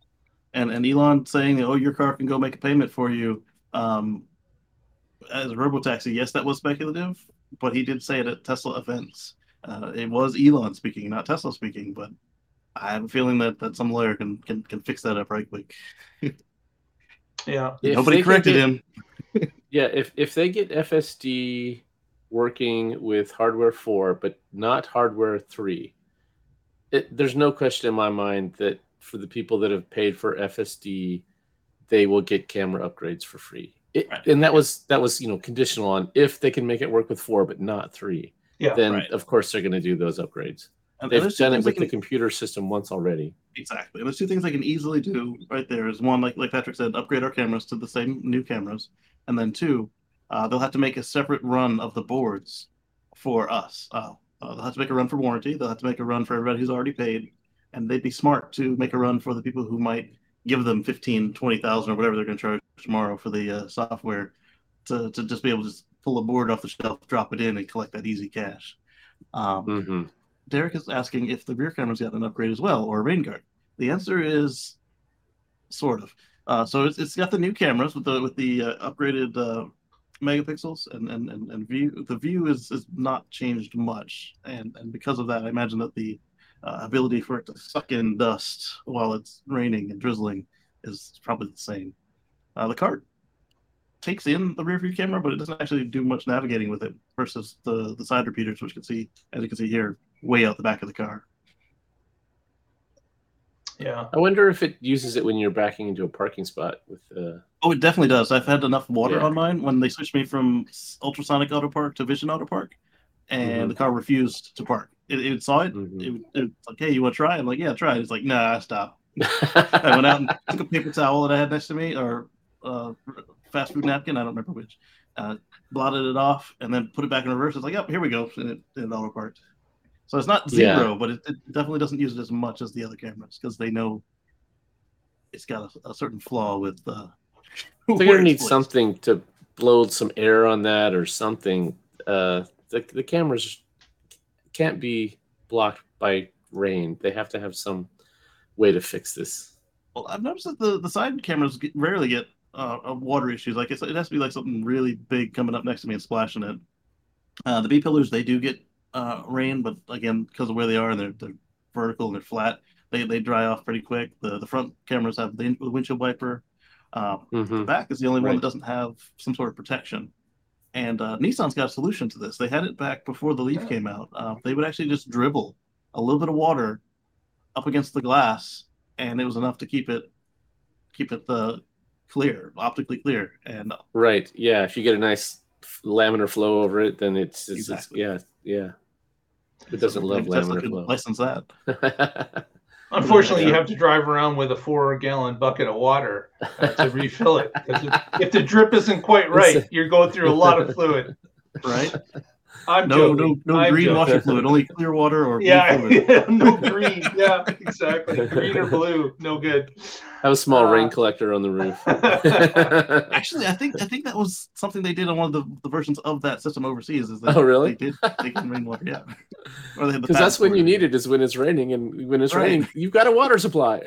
and and Elon saying, "Oh, your car can go make a payment for you," um, as a robotaxi. Yes, that was speculative, but he did say it at Tesla events. Uh, it was Elon speaking, not Tesla speaking. But I have a feeling that, that some lawyer can, can can fix that up right quick. Yeah. If Nobody corrected get- him. Yeah, if if they get FSD working with hardware four, but not hardware three, it, there's no question in my mind that for the people that have paid for FSD, they will get camera upgrades for free. It, Right. And that was that was you know conditional on if they can make it work with four, but not three. Yeah. Then Right. of course they're going to do those upgrades. And They've done it with the computer system once already. Exactly. And there's two things they can easily do right there is one, like like Patrick said, upgrade our cameras to the same new cameras. And then two, uh, they'll have to make a separate run of the boards for us. Uh, uh, they'll have to make a run for warranty. They'll have to make a run for everybody who's already paid. And they'd be smart to make a run for the people who might give them 15, 20,000 or whatever they're going to charge tomorrow for the uh, software to, to just be able to just pull a board off the shelf, drop it in, and collect that easy cash. Um, hmm Derek is asking if the rear camera's got an upgrade as well, or a rain guard. The answer is sort of. Uh, so it's, it's got the new cameras with the with the uh, upgraded uh, megapixels and, and and and view. The view is is not changed much, and and because of that, I imagine that the uh, ability for it to suck in dust while it's raining and drizzling is probably the same. Uh, the cart. takes in the rear view camera, but it doesn't actually do much navigating with it versus the the side repeaters, which you can see, as you can see here, way out the back of the car. Yeah. I wonder if it uses it when you're backing into a parking spot with uh Oh, it definitely does. I've had enough water Yeah. on mine when they switched me from ultrasonic auto park to vision auto park, and Mhm. the car refused to park. It, it saw it. Mhm. It, it was like, hey, you want to try? I'm like, yeah, try. it. It's like, nah, I stop. I went out and took a paper towel that I had next to me, or uh, fast food napkin. I don't remember which. Uh, blotted it off and then put it back in reverse. It's like, yep, here we go. And it, it auto parked. So it's not Yeah. zero, but it, it definitely doesn't use it as much as the other cameras because they know it's got a, a certain flaw with. Uh, They're gonna need placed. something to blow some air on that or something. Uh, the the cameras can't be blocked by rain. They have to have some way to fix this. Well, I've noticed that the, the side cameras get, rarely get uh, water issues. Like it's, it has to be like something really big coming up next to me and splashing it. Uh, the B pillars they do get uh, rain, but again because of where they are and they're, they're vertical and they're flat, they, they dry off pretty quick. The the front cameras have the, windshield wiper. Uh, hmm the back is the only one that doesn't have some sort of protection. And uh, Nissan's got a solution to this. They had it back before the Leaf Yeah. came out. Uh, they would actually just dribble a little bit of water up against the glass, and it was enough to keep it keep it uh, clear, optically clear. And uh, Right. Yeah. If you get a nice laminar flow over it, then it's, it's, Exactly. it's yeah yeah. It doesn't love Tesla laminar flow? license that. Unfortunately, you have to drive around with a four-gallon bucket of water uh, to refill it. if the drip isn't quite right, you're going through a lot of fluid. Right? I'm No, joking. no, no I'm green joking. washing fluid, only clear water or blue Yeah, fluid. yeah, no green. Yeah, exactly. Green or blue, no good. Have a small Uh, rain collector on the roof. Actually, I think I think that was something they did on one of the, the versions of that system overseas. Is that Oh, really? They did take in rainwater, yeah. Or they had the Because that's when you need it is when it's raining, and when it's Right. raining, you've got a water supply.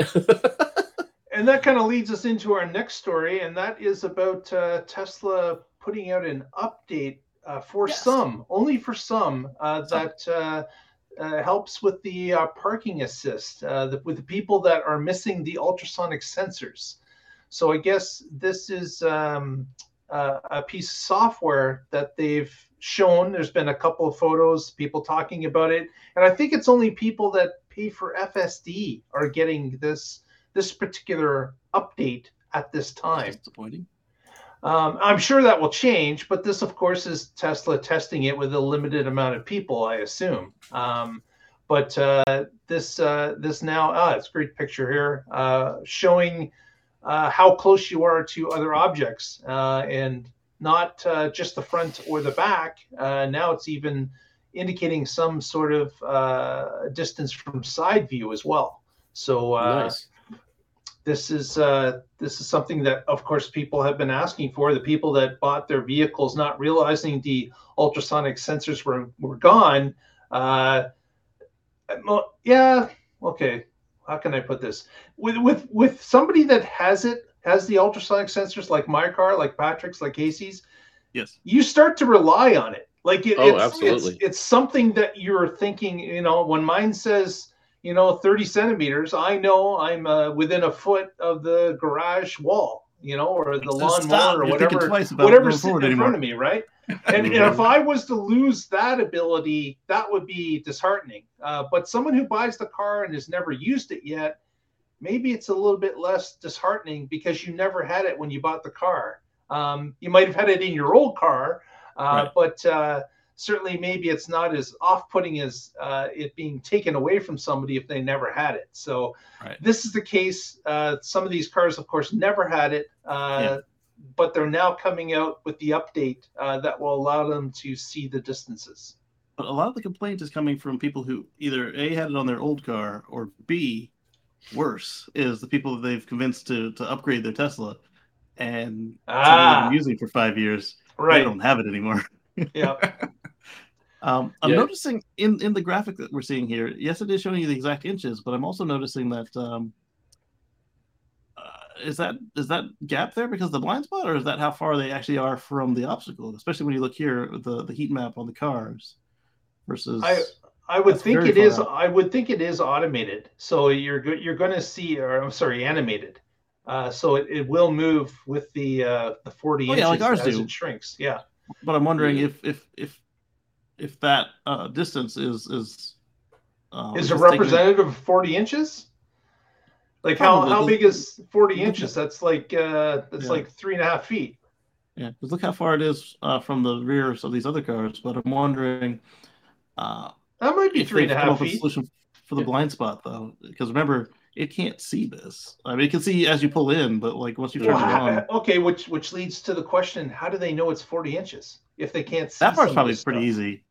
and that kind of leads us into our next story, and that is about uh, Tesla putting out an update uh, for Yes. some, only for some, uh, that uh, uh, helps with the uh, parking assist, uh, the, with the people that are missing the ultrasonic sensors. So I guess this is um, uh, a piece of software that they've shown. There's been a couple of photos, people talking about it, and I think it's only people that pay for FSD are getting this this particular update at this time. disappointing. Um, I'm sure that will change, but this, of course, is Tesla testing it with a limited amount of people, I assume. Um, but uh, this uh, this now, ah, it's a great picture here uh, showing uh, how close you are to other objects, uh, and not uh, just the front or the back. Uh, now it's even indicating some sort of uh, distance from side view as well. So uh, nice. This is uh, this is something that, of course, people have been asking for. The people that bought their vehicles not realizing the ultrasonic sensors were were gone. Uh, well, yeah, okay. How can I put this? With with with somebody that has it has the ultrasonic sensors, like my car, like Patrick's, like Casey's, Yes. you start to rely on it. Like it, Oh, it's, absolutely. It's, it's something that you're thinking. You know, when mine says you know 30 centimeters, I know I'm uh, within a foot of the garage wall. You know, or the stop. lawnmower, or whatever, whatever's sitting in anymore. front of me, right? And, and if I was to lose that ability, that would be disheartening. Uh, but someone who buys the car and has never used it yet, maybe it's a little bit less disheartening because you never had it when you bought the car. Um, you might have had it in your old car, uh, Right. but uh, certainly maybe it's not as off-putting as uh, it being taken away from somebody if they never had it. So Right. this is the case. Uh, some of these cars, of course, never had it. Uh, Yeah. But they're now coming out with the update uh, that will allow them to see the distances. But a lot of the complaint is coming from people who either A had it on their old car or B, worse, is the people that they've convinced to to upgrade their Tesla and Ah, been using for five years. They right. don't have it anymore. Yeah. Um, I'm Yeah. noticing in in the graphic that we're seeing here. Yes, it is showing you the exact inches, but I'm also noticing that um, uh, is that is that gap there because of the blind spot, or is that how far they actually are from the obstacle? Especially when you look here, the the heat map on the cars versus. I I would That's think it is. out. I would think it is automated. So you're go- you're going to see, or I'm sorry, animated. Uh, so it, it will move with the uh, the 40 Oh, inches yeah, like ours as do. it shrinks. Yeah. But I'm wondering if if if if that uh, distance is is um, Is just it taken- representative of 40 inches? Like how, Probably. how big is 40 inches? That's like uh that's Yeah. like three and a half feet. Yeah, because look how far it is uh, from the rears of these other cars. But I'm wondering uh, That might be if three a come half up with a feet. solution for the Yeah. blind spot though. Because remember, it can't see this. I mean, it can see as you pull in, but like once you turn Well, it on, okay, which which leads to the question: How do they know it's 40 inches if they can't see? that part's some probably pretty stuff? easy.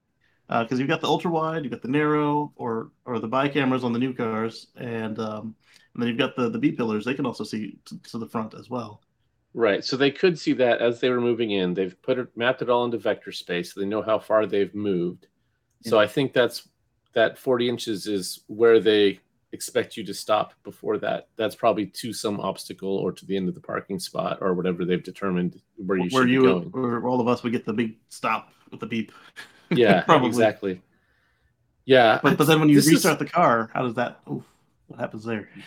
Because you've got the ultra wide, you've got the narrow, or or the bi cameras on the new cars, and um, and then you've got the the B pillars. They can also see to, to the front as well. Right. So they could see that as they were moving in. They've put it mapped it all into vector space. So they know how far they've moved. So Yeah. I think that's that 40 inches is where they expect you to stop before that. That's probably to some obstacle or to the end of the parking spot or whatever they've determined where you where should you, be going. where all of us would get the big stop with the beep. Yeah, Probably. exactly. Yeah. But, but then when you This is- restart the car, how does that? Oof, what happens there?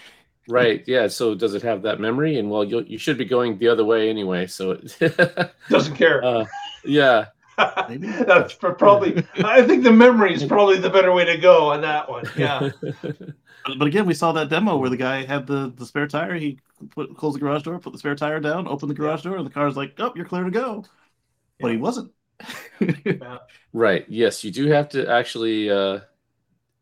Right. Yeah. So does it have that memory? And well, you you should be going the other way anyway. So, it, Doesn't care. uh, yeah. That's probably. I think the memory is probably the better way to go on that one. Yeah. But, but again, we saw that demo where the guy had the, the spare tire. He put closed the garage door, put the spare tire down, opened the garage door, and the car's like, "Oh, you're clear to go." But he wasn't. right. Yes, you do have to actually uh,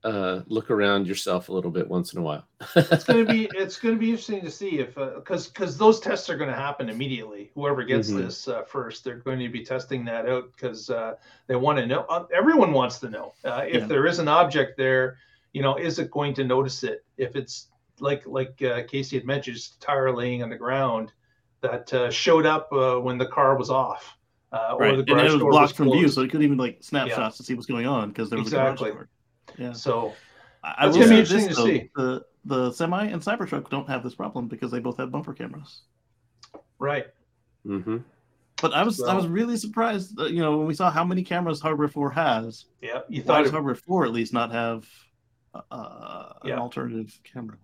uh, look around yourself a little bit once in a while. it's gonna be it's gonna be interesting to see if because because those tests are going to happen immediately. Whoever gets Mhm. this uh, first, they're going to be testing that out because uh, they want to know. Uh, everyone wants to know uh, if Yeah. there is an object there. You know, is it going to notice it? If it's like like uh, Casey had mentioned, just a tire laying on the ground that uh, showed up uh, when the car was off, uh, or right. the And it was door blocked from view, so he couldn't even like snapshots to see what's going on because there was Exactly. a garage door. Yeah. So I, I That's will gonna be say this, interesting to though, see. The the semi and Cybertruck don't have this problem because they both have bumper cameras. right, hmm But I was I was really surprised, that, you know, when we saw how many cameras Hardware Four has. yeah. You thought does it, Hardware Four at least not have uh, an alternative camera?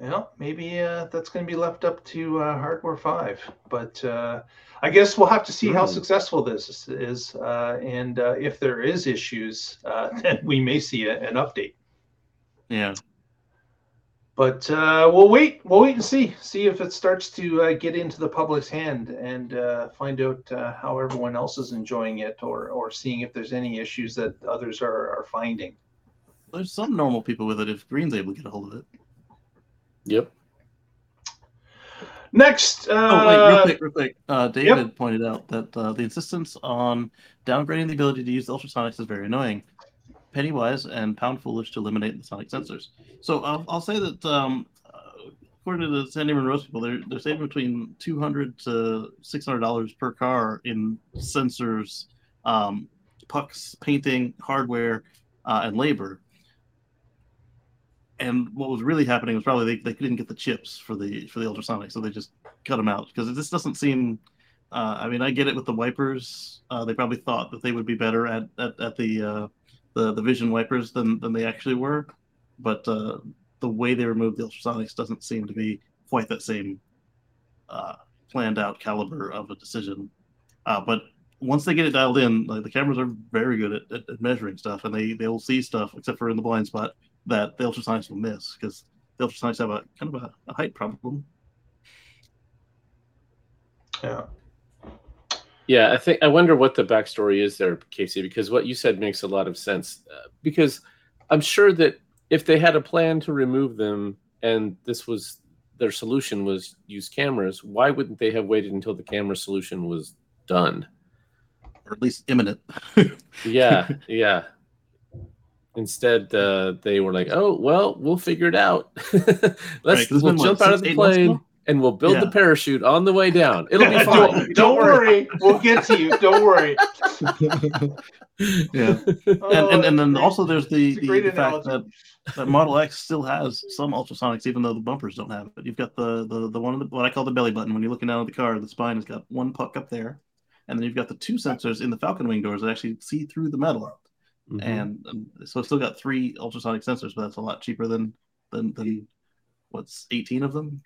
Well, maybe uh, that's going to be left up to uh, Hardware Five, but uh, I guess we'll have to see how Hmm. successful this is, uh, and uh, if there is issues, uh, then we may see a, an update. Yeah. But uh, we'll wait. We'll wait and see. See if it starts to uh, get into the public's hand, and uh, find out uh, how everyone else is enjoying it, or or seeing if there's any issues that others are are finding. There's some normal people with it if Green's able to get a hold of it. Yep. Next, uh, Oh wait, real quick, real quick. Uh, David pointed out that uh, the insistence on downgrading the ability to use the ultrasonics is very annoying. Penny wise and pound foolish to eliminate the sonic sensors. So I'll, I'll say that um, uh, according to the Sandy Munro's people, they're they're saving between two hundred to six hundred dollars per car in sensors, um, pucks, painting, hardware, uh, and labor. And what was really happening was probably they, they couldn't get the chips for the for the ultrasonic, so they just cut them out because this doesn't seem. Uh, I mean, I get it with the wipers. Uh, they probably thought that they would be better at at, at the, uh, the the vision wipers than than they actually were, but uh, the way they removed the ultrasonics doesn't seem to be quite that same uh, planned out caliber of a decision. Uh, but once they get it dialed in, like the cameras are very good at, at, at measuring stuff, and they they will see stuff except for in the blind spot that the ultrasonics will miss because the ultrasonics have a kind of a, a height problem. yeah. Yeah, I think I wonder what the backstory is there, Casey, because what you said makes a lot of sense. Uh, because I'm sure that if they had a plan to remove them and this was their solution was use cameras, why wouldn't they have waited until the camera solution was done? or at least imminent. Yeah, yeah. Instead, uh, they were like, "Oh, well, we'll figure it out. Let's it's we'll been, what, jump out of the plane and we'll build the parachute on the way down. It'll be don't, fine. don't worry. We'll get to you. Don't worry. yeah, Oh, and, and and then also there's the, the, the fact that, that Model X still has some ultrasonics, even though the bumpers don't have it. You've got the the the one of the, what I call the belly button. When you're looking down at the car, the spine has got one puck up there, and then you've got the two sensors in the Falcon Wing doors that actually see through the metal. Mhm. and um, so it's still got three ultrasonic sensors, but that's a lot cheaper than than than what's 18 of them.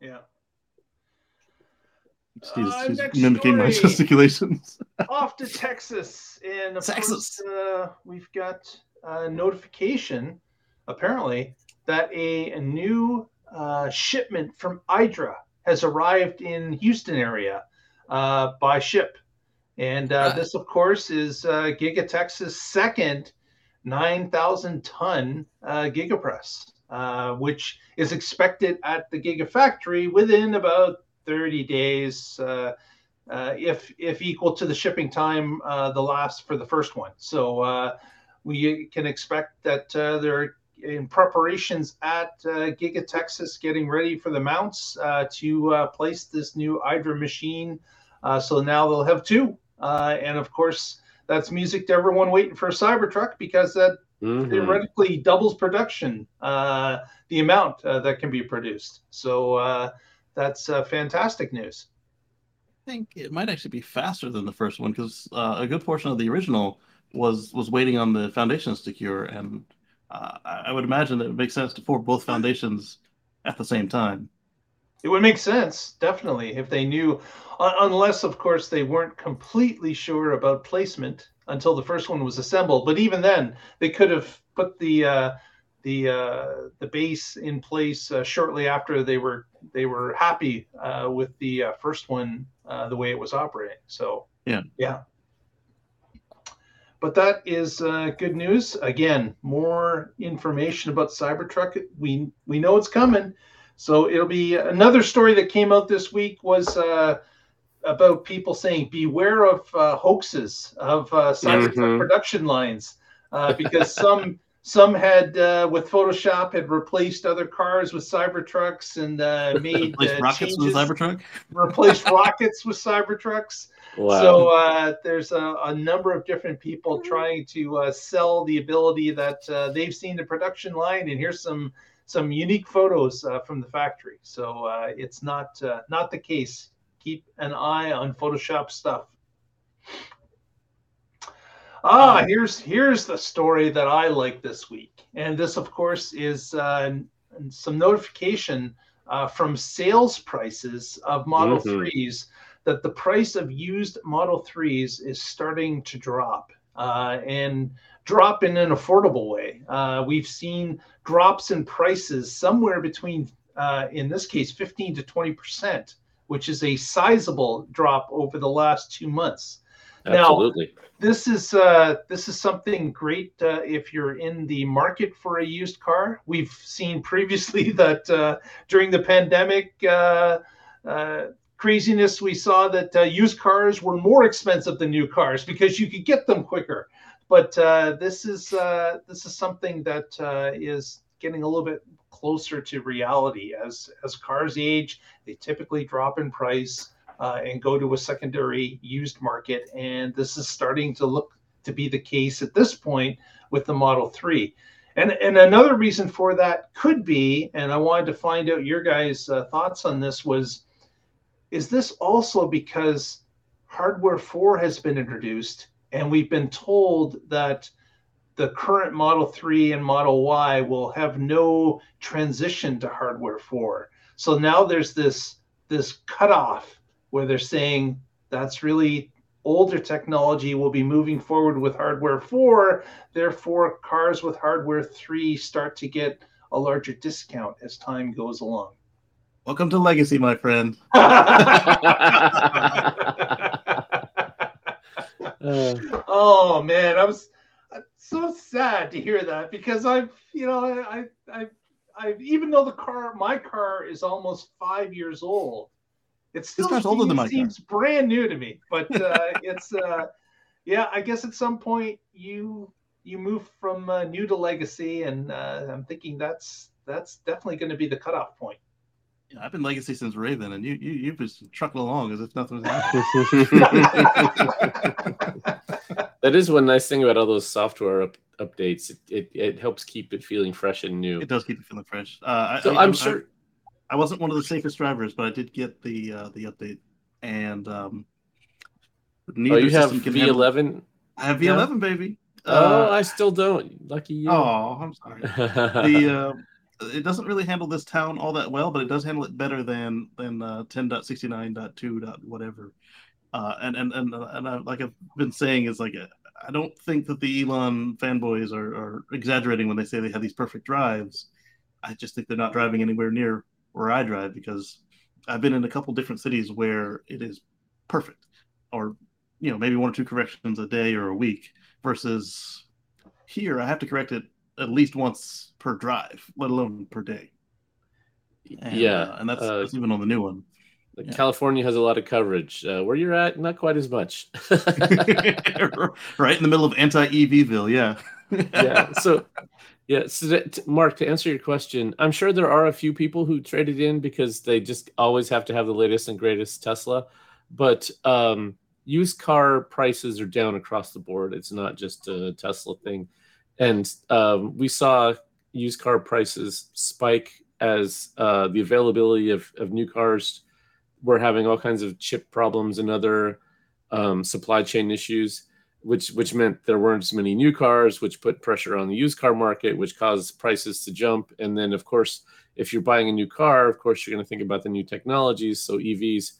Yeah. He's, Uh, he's next mimicking my story. gesticulations. Off to Texas, and of Texas. course, uh, we've got a notification, apparently, that a, a new uh, shipment from Idra has arrived in Houston area uh, by ship, and uh, this, of course, is uh, Giga Texas' second 9,000 ton uh, Gigapress, uh, which is expected at the Gigafactory within about 30 days. Uh, uh, if if equal to the shipping time uh, the last for the first one. So uh, we can expect that uh, they're in preparations at uh, Giga Texas, getting ready for the mounts uh, to uh, place this new Idra machine. Uh, so now they'll have two, uh, and of course that's music to everyone waiting for a Cybertruck because that Mhm. theoretically doubles production, uh, the amount uh, that can be produced. So uh, that's uh, fantastic news. I think it might actually be faster than the first one because uh, a good portion of the original was was waiting on the foundations to cure, and uh, I I would imagine that it makes sense to pour both foundations at the same time. It would make sense, definitely, if they knew, unless, of course, they weren't completely sure about placement until the first one was assembled. But even then, they could have put the uh, the uh, the base in place uh, shortly after they were they were happy uh, with the uh, first one, uh, the way it was operating. So Yeah. yeah. But that is uh, good news. Again, more information about Cybertruck. We we know it's coming. So it'll be another story that came out this week was uh, about people saying beware of uh, hoaxes of uh, Cybertruck Mhm. production lines uh, because some some had uh, with Photoshop had replaced other cars with Cybertrucks and uh, made Replace uh, rockets with changes, a Cybertruck. replaced rockets with Cybertrucks. Wow. So uh, there's a, a number of different people trying to uh, sell the ability that uh, they've seen the production line, and here's some some unique photos uh, from the factory. So uh, it's not uh, not the case. Keep an eye on Photoshop stuff. Ah, here's here's the story that I like this week, and this, of course, is uh, some notification uh, from sales prices of Model Mhm. 3s that the price of used Model 3s is starting to drop uh, and drop in an affordable way. Uh, we've seen drops in prices somewhere between, uh, in this case, 15 to 20%, which is a sizable drop over the last two months. now- Absolutely. This is uh, this is something great uh, if you're in the market for a used car. We've seen previously that uh, during the pandemic uh, uh, craziness, we saw that uh, used cars were more expensive than new cars because you could get them quicker. But uh, this is uh, this is something that uh, is getting a little bit closer to reality as as cars age. They typically drop in price uh, and go to a secondary used market. And this is starting to look to be the case at this point with the Model 3. And, and another reason for that could be, and I wanted to find out your guys' uh, thoughts on this, was is this also because hardware 4 has been introduced and we've been told that the current Model 3 and Model Y will have no transition to hardware 4. So now there's this this cutoff where they're saying that's really older technology will be moving forward with hardware 4 therefore cars with hardware 3 start to get a larger discount as time goes along Welcome to Legacy, my friend. Uh, oh man i was I'm so sad to hear that because i've you know i i i even though the car my car is almost five years old it still car's older than my car. seems brand new to me but uh it's uh yeah i guess at some point you you move from uh, new to legacy and uh, i'm thinking that's that's definitely going to be the cutoff point Yeah, I've been Legacy since Raven, and you you you've just trucking along as if nothing was happening. that is one nice thing about all those software up, updates. It, it it helps keep it feeling fresh and new. it does keep it feeling fresh. Uh, I, So I, I'm I- sure. I wasn't one of the safest drivers, but I did get the uh, the update, and um, Oh, neither you have system can handle- V11. I have V11, baby. Oh, Uh, I still don't. Lucky you. oh, I'm sorry. the uh, it doesn't really handle this town all that well, but it does handle it better than than uh, 10.69.2. whatever. Uh, and and and and I, like I've been saying is like I don't think that the Elon fanboys are, are exaggerating when they say they have these perfect drives. I just think they're not driving anywhere near where I drive because I've been in a couple different cities where it is perfect, or you know maybe one or two corrections a day or a week. Versus here, I have to correct it at least once per drive, let alone per day. And, yeah, uh, and that's, uh, that's even on the new one. Like, Yeah. California has a lot of coverage. Uh, where you're at, not quite as much. right in the middle of anti EVville, yeah. yeah. So, yeah. So, that, Mark, to answer your question, I'm sure there are a few people who traded in because they just always have to have the latest and greatest Tesla. But um, used car prices are down across the board. It's not just a Tesla thing. And um, we saw used car prices spike as uh, the availability of, of new cars were having all kinds of chip problems and other um, supply chain issues which which meant there weren't as many new cars, which put pressure on the used car market, which caused prices to jump. And then, of course, if you're buying a new car, of course, you're going to think about the new technologies. So EVs,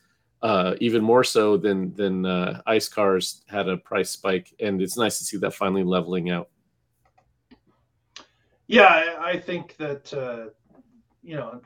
uh, even more so than than uh, ICE cars, had a price spike, and it's nice to see that finally leveling out. Yeah, I, I think that uh, you know,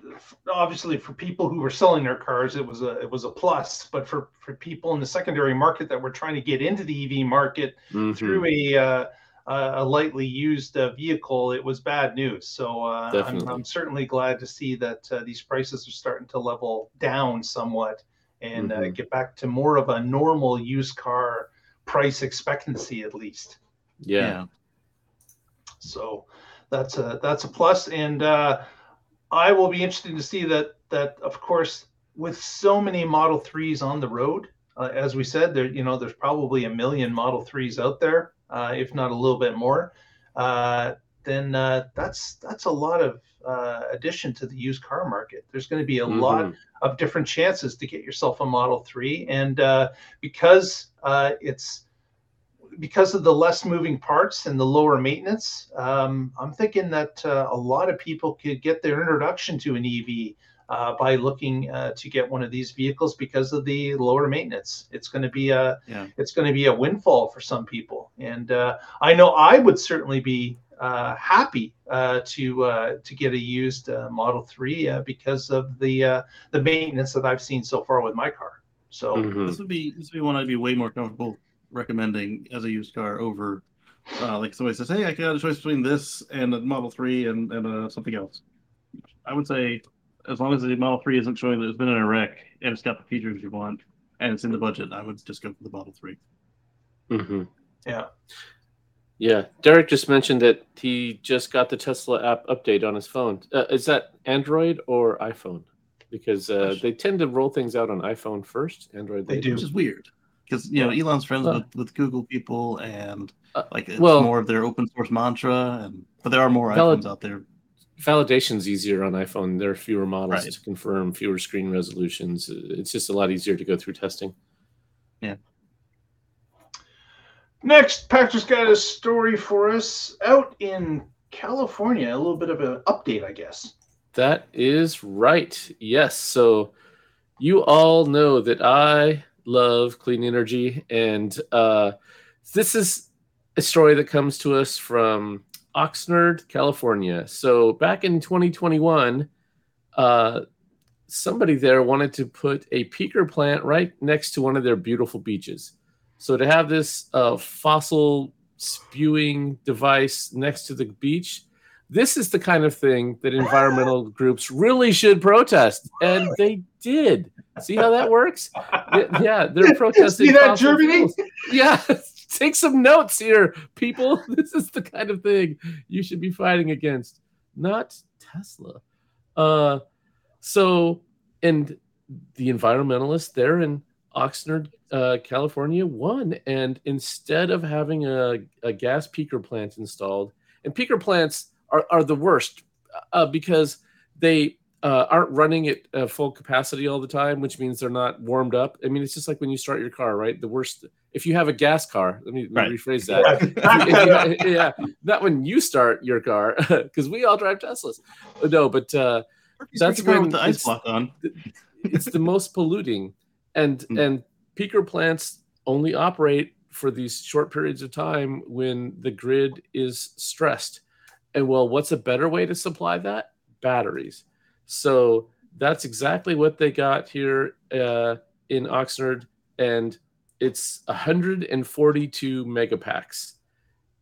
obviously for people who were selling their cars, it was a it was a plus. But for for people in the secondary market that were trying to get into the EV market Mhm. through a uh, a lightly used uh, vehicle, it was bad news. So uh, I'm, I'm certainly glad to see that uh, these prices are starting to level down somewhat and uh, Mhm. get back to more of a normal used car price expectancy at least. Yeah. So that's a that's a plus, and uh, I will be interested to see that that of course with so many Model Threes on the road, uh, as we said, there you know there's probably a million Model Threes out there, uh, if not a little bit more. Uh, then uh, that's that's a lot of uh, addition to the used car market. There's going to be a lot Mhm. of different chances to get yourself a Model 3. And uh, because uh, it's because of the less moving parts and the lower maintenance, um, I'm thinking that uh, a lot of people could get their introduction to an EV uh, by looking uh, to get one of these vehicles because of the lower maintenance. It's going to be a Yeah. it's going to be a windfall for some people, and uh, I know I would certainly be uh, happy uh, to uh, to get a used uh, Model Three uh, because of the uh, the maintenance that I've seen so far with my car. So Mhm. This would be this would be one I'd be way more comfortable recommending as a used car over uh, like somebody says, Hey, I got a choice between this and a Model 3 and, and uh, something else. I would say as long as the Model 3 isn't showing that it's been in a wreck and it's got the features you want and it's in the budget, I would just go for the Model 3. Mhm. yeah, Yeah. Derek just mentioned that he just got the Tesla app update on his phone. Uh, is that Android or iPhone? Because uh, they tend to roll things out on iPhone first, Android They later. do. Which is weird. Because you know, Elon's friends Well- with, with Google people and Uh, like it's well- more of their open source mantra and but there are more Valid- iPhones out there. Validation's easier on iPhone. There are fewer models Right. to confirm, fewer screen resolutions. It's just a lot easier to go through testing. Yeah. Next, Patrick's got a story for us out in California. A little bit of an update, I guess. That is right. Yes. So you all know that I love clean energy, and uh, this is a story that comes to us from Oxnard, California. So back in 2021, uh, somebody there wanted to put a peaker plant right next to one of their beautiful beaches. So to have this uh, fossil spewing device next to the beach, this is the kind of thing that environmental groups really should protest, and they did. See how that works? Yeah, they're protesting. See that, Germany? fuels. Yeah, take some notes here, people. This is the kind of thing you should be fighting against, not Tesla. Uh, so, and the environmentalists there in Oxnard, uh, California, won, and instead of having a, a gas peaker plant installed, and peaker plants are, are the worst uh, because they uh, aren't running at uh, full capacity all the time, which means they're not warmed up. I mean, it's just like when you start your car, right? The worst if you have a gas car. Let me, let me Right. rephrase that. If you- yeah, not when you start your car, because we all drive Teslas. No, but uh, That's when the ice block on. it's the most polluting and Mm. and peaker plants only operate for these short periods of time when the grid is stressed and well what's a better way to supply that? Batteries. So that's exactly what they got here uh, in oxnard and it's 142 megapacks.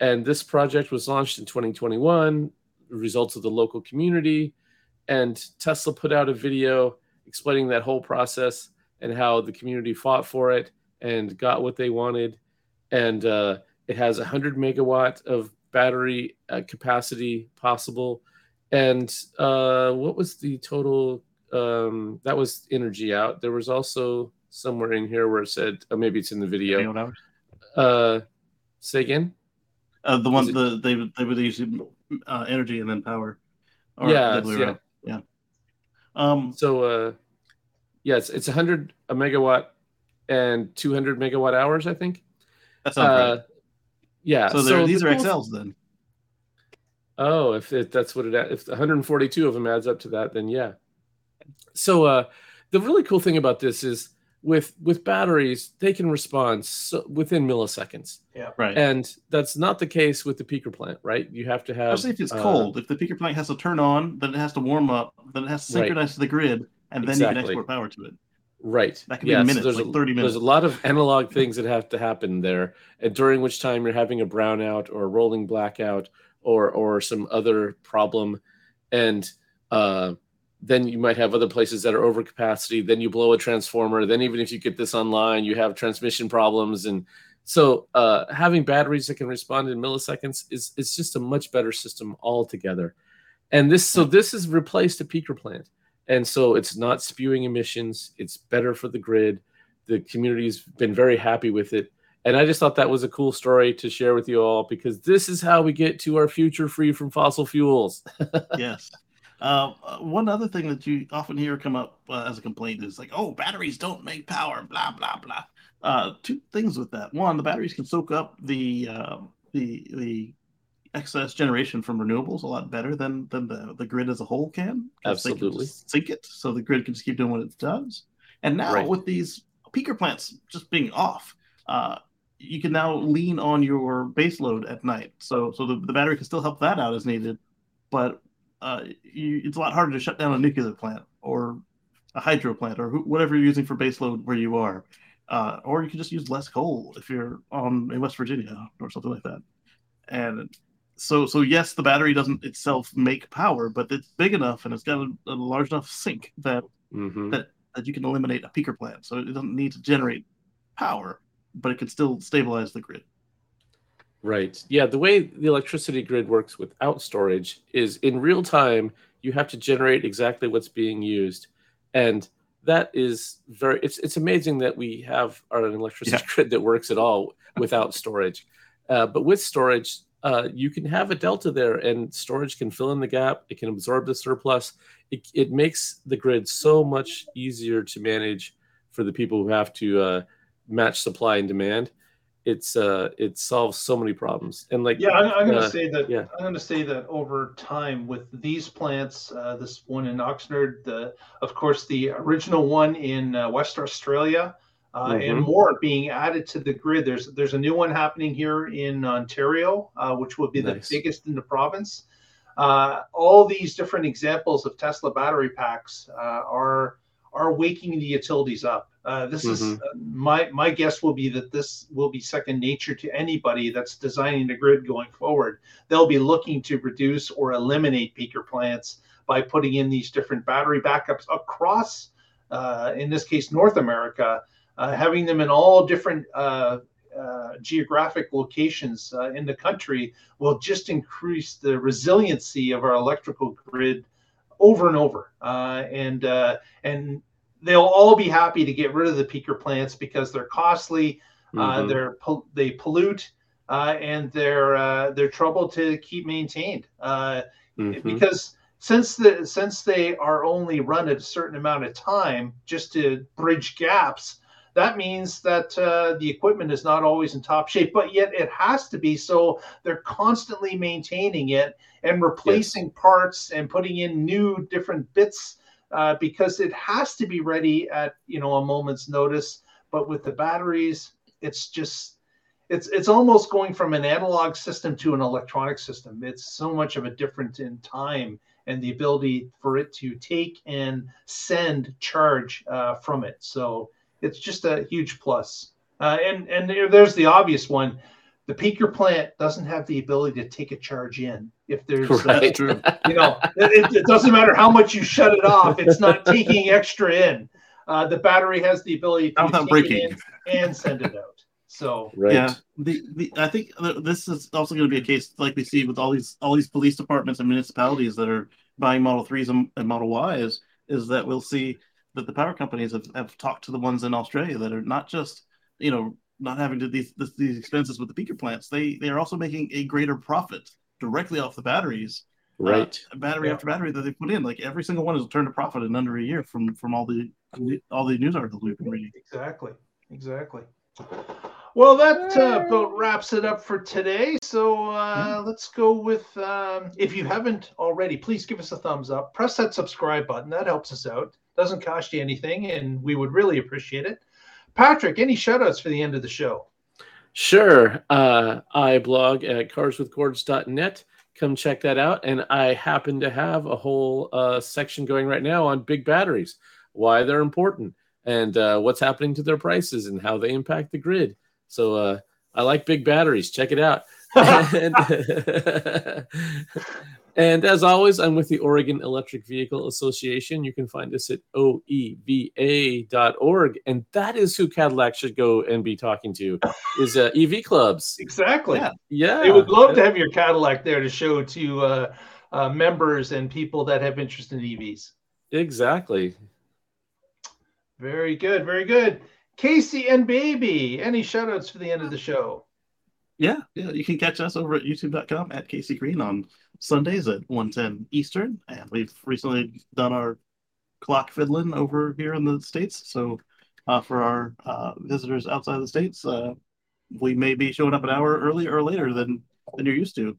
And this project was launched in 2021 results of the local community. And tesla put out a video explaining that whole process and how the community fought for it and got what they wanted. And uh, it has 100 megawatt of battery uh, capacity possible. And uh, what was the total? Um, that was energy out. There was also somewhere in here where it said, oh, maybe it's in the video. Uh, say again. Uh, the one the they would they would use uh, energy and then power. Yeah, other way yeah. yeah. Um, So, uh, yes, it's 100 a megawatt and 200 megawatt hours, I think. that sounds Uh, right. Yeah. So, they're- the these are cool- XLs then. Oh, if it, that's what it if 142 of them adds up to that, then yeah. So uh, the really cool thing about this is with with batteries, they can respond so, within milliseconds, Yeah, Right. and that's not the case with the peaker plant, right? You have to have Especially if it's uh, cold. If the peaker plant has to turn on, then it has to warm up, then it has to Right. synchronize to the grid, and then you can export power to it. Right. That could be minutes, there's like a, 30 There's a lot of analog things that have to happen there, and during which time you're having a brownout or a rolling blackout or or some other problem, and uh, then you might have other places that are over capacity. Then you blow a transformer. Then even if you get this online, you have transmission problems, and so uh, having batteries that can respond in milliseconds is is just a much better system altogether. And this so this has replaced a peaker plant and so it's not spewing emissions it's better for the grid the community's been very happy with it and i just thought that was a cool story to share with you all because this is how we get to our future free from fossil fuels yes. Uh, one other thing that you often hear come up uh, as a complaint is like, "Oh, batteries don't make power." Blah blah blah. Uh, two things with that. One, the batteries can soak up the uh, the the excess generation from renewables a lot better than than the, the grid as a whole can. can Absolutely. just sink it, so the grid can just keep doing what it does. And now Right. with these peaker plants just being off, uh, you can now lean on your base load at night. So so the, the battery can still help that out as needed, but uh, you, it's a lot harder to shut down a nuclear plant or a hydro plant or who, whatever you're using for base load where you are. Uh, or you can just use less coal if you're on in West Virginia or something like that. And so so yes, the battery doesn't itself make power, but it's big enough and it's got a, a large enough sink that Mhm. that that you can eliminate a peaker plant. So it doesn't need to generate power, but it can still stabilize the grid. Right. Yeah. The way the electricity grid works without storage is in real time, you have to generate exactly what's being used. And that is very, it's, it's amazing that we have an electricity Yeah. grid that works at all without storage. Uh, but with storage, uh, you can have a delta there and storage can fill in the gap. It can absorb the surplus. It, it makes the grid so much easier to manage for the people who have to uh, match supply and demand it's uh it solves so many problems and like Yeah, I'm, I'm going to uh, say that. yeah. I'm going to say that over time, with these plants, uh, this one in Oxnard, the of course the original one in uh, West Australia, uh, and Mhm. more being added to the grid. There's there's a new one happening here in Ontario, uh, which will be Nice. the biggest in the province. Uh, all these different examples of Tesla battery packs uh, are are waking the utilities up. Uh, this is Mhm. uh, my my guess will be that this will be second nature to anybody that's designing the grid going forward. They'll be looking to reduce or eliminate peaker plants by putting in these different battery backups across, uh, in this case, North America, having them in all different. Uh, uh, geographic locations uh, in the country will just increase the resiliency of our electrical grid over and over. Uh, and uh, and they'll all be happy to get rid of the peaker plants because they're costly, uh, Mhm. they're they pollute, uh, and they're uh, they're trouble to keep maintained. Uh, Mhm. because since the since they are only run at a certain amount of time just to bridge gaps that means that uh, the equipment is not always in top shape but yet it has to be so they're constantly maintaining it and replacing yes. parts and putting in new different bits uh, because it has to be ready at you know a moment's notice but with the batteries it's just it's it's almost going from an analog system to an electronic system it's so much of a difference in time and the ability for it to take and send charge uh, from it. So it's just a huge plus. Uh, and and there's the obvious one. The peaker plant doesn't have the ability to take a charge in. If there's, uh, right. uh, you know, it, it, doesn't matter how much you shut it off, it's not taking extra in. Uh, the battery has the ability to take breaking. it in and send it out. So right. yeah, the, the I think this is also going to be a case like we see with all these all these police departments and municipalities that are buying Model Threes and, and Model Ys is that we'll see that the power companies have, have talked to the ones in Australia that are not just you know not having to these these expenses with the peaker plants. They they are also making a greater profit directly off the batteries. Uh, right, uh, battery yeah. after battery that they put in, like every single one has turned a profit in under a year from from all the all the news articles we've been reading. Exactly, exactly. Well, that uh, about wraps it up for today. So uh, let's go with um, if you haven't already, please give us a thumbs up. Press that subscribe button. That helps us out. Doesn't cost you anything, and we would really appreciate it. Patrick, any shoutouts for the end of the show? Sure. Uh, I blog at carswithcords.net. Come check that out. And I happen to have a whole uh, section going right now on big batteries, why they're important, and uh, what's happening to their prices and how they impact the grid. So uh, I like big batteries. Check it out. and, and, as always, I'm with the Oregon Electric Vehicle Association. You can find us at oeva.org, and that is who Cadillac should go and be talking to is uh, EV clubs. Exactly. Yeah. yeah. They would love to have your Cadillac there to show to uh, uh, members and people that have interest in EVs. Exactly. Very good. Very good. Casey and Baby, any shoutouts for the end of the show? Yeah, yeah, you can catch us over at youtube.com at Casey Green on Sundays at 110 Eastern. And we've recently done our clock fiddling over here in the States. So uh, for our uh, visitors outside the States, uh, we may be showing up an hour earlier or later than, than you're used to.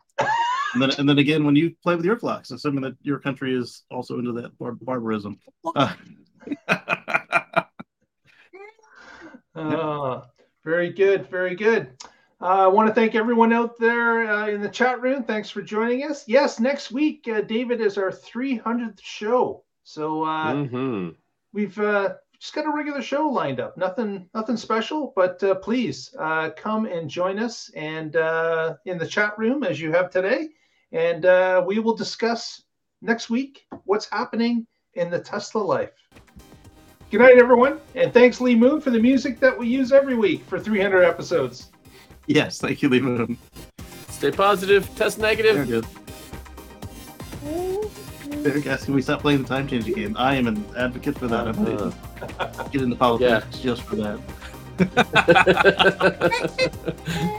And then, and then again, when you play with your clocks, assuming that your country is also into that bar- barbarism. Uh, Uh, very good, very good. Uh, I want to thank everyone out there uh, in the chat room. Thanks for joining us. Yes, next week, uh, David is our 300th show. So uh, mm-hmm. we've uh, just got a regular show lined up. Nothing, nothing special, but please come and join us and in the chat room as you have today, and we will discuss next week what's happening in the Tesla life. Good night, everyone. And thanks, Lee Moon, for the music that we use every week for 300 episodes. Yes, thank you, Lee Moon. Stay positive, test negative. Very good. Derek asking we stop playing the time changing game. I am an advocate for that. I'm uh, get into politics yeah. just for that.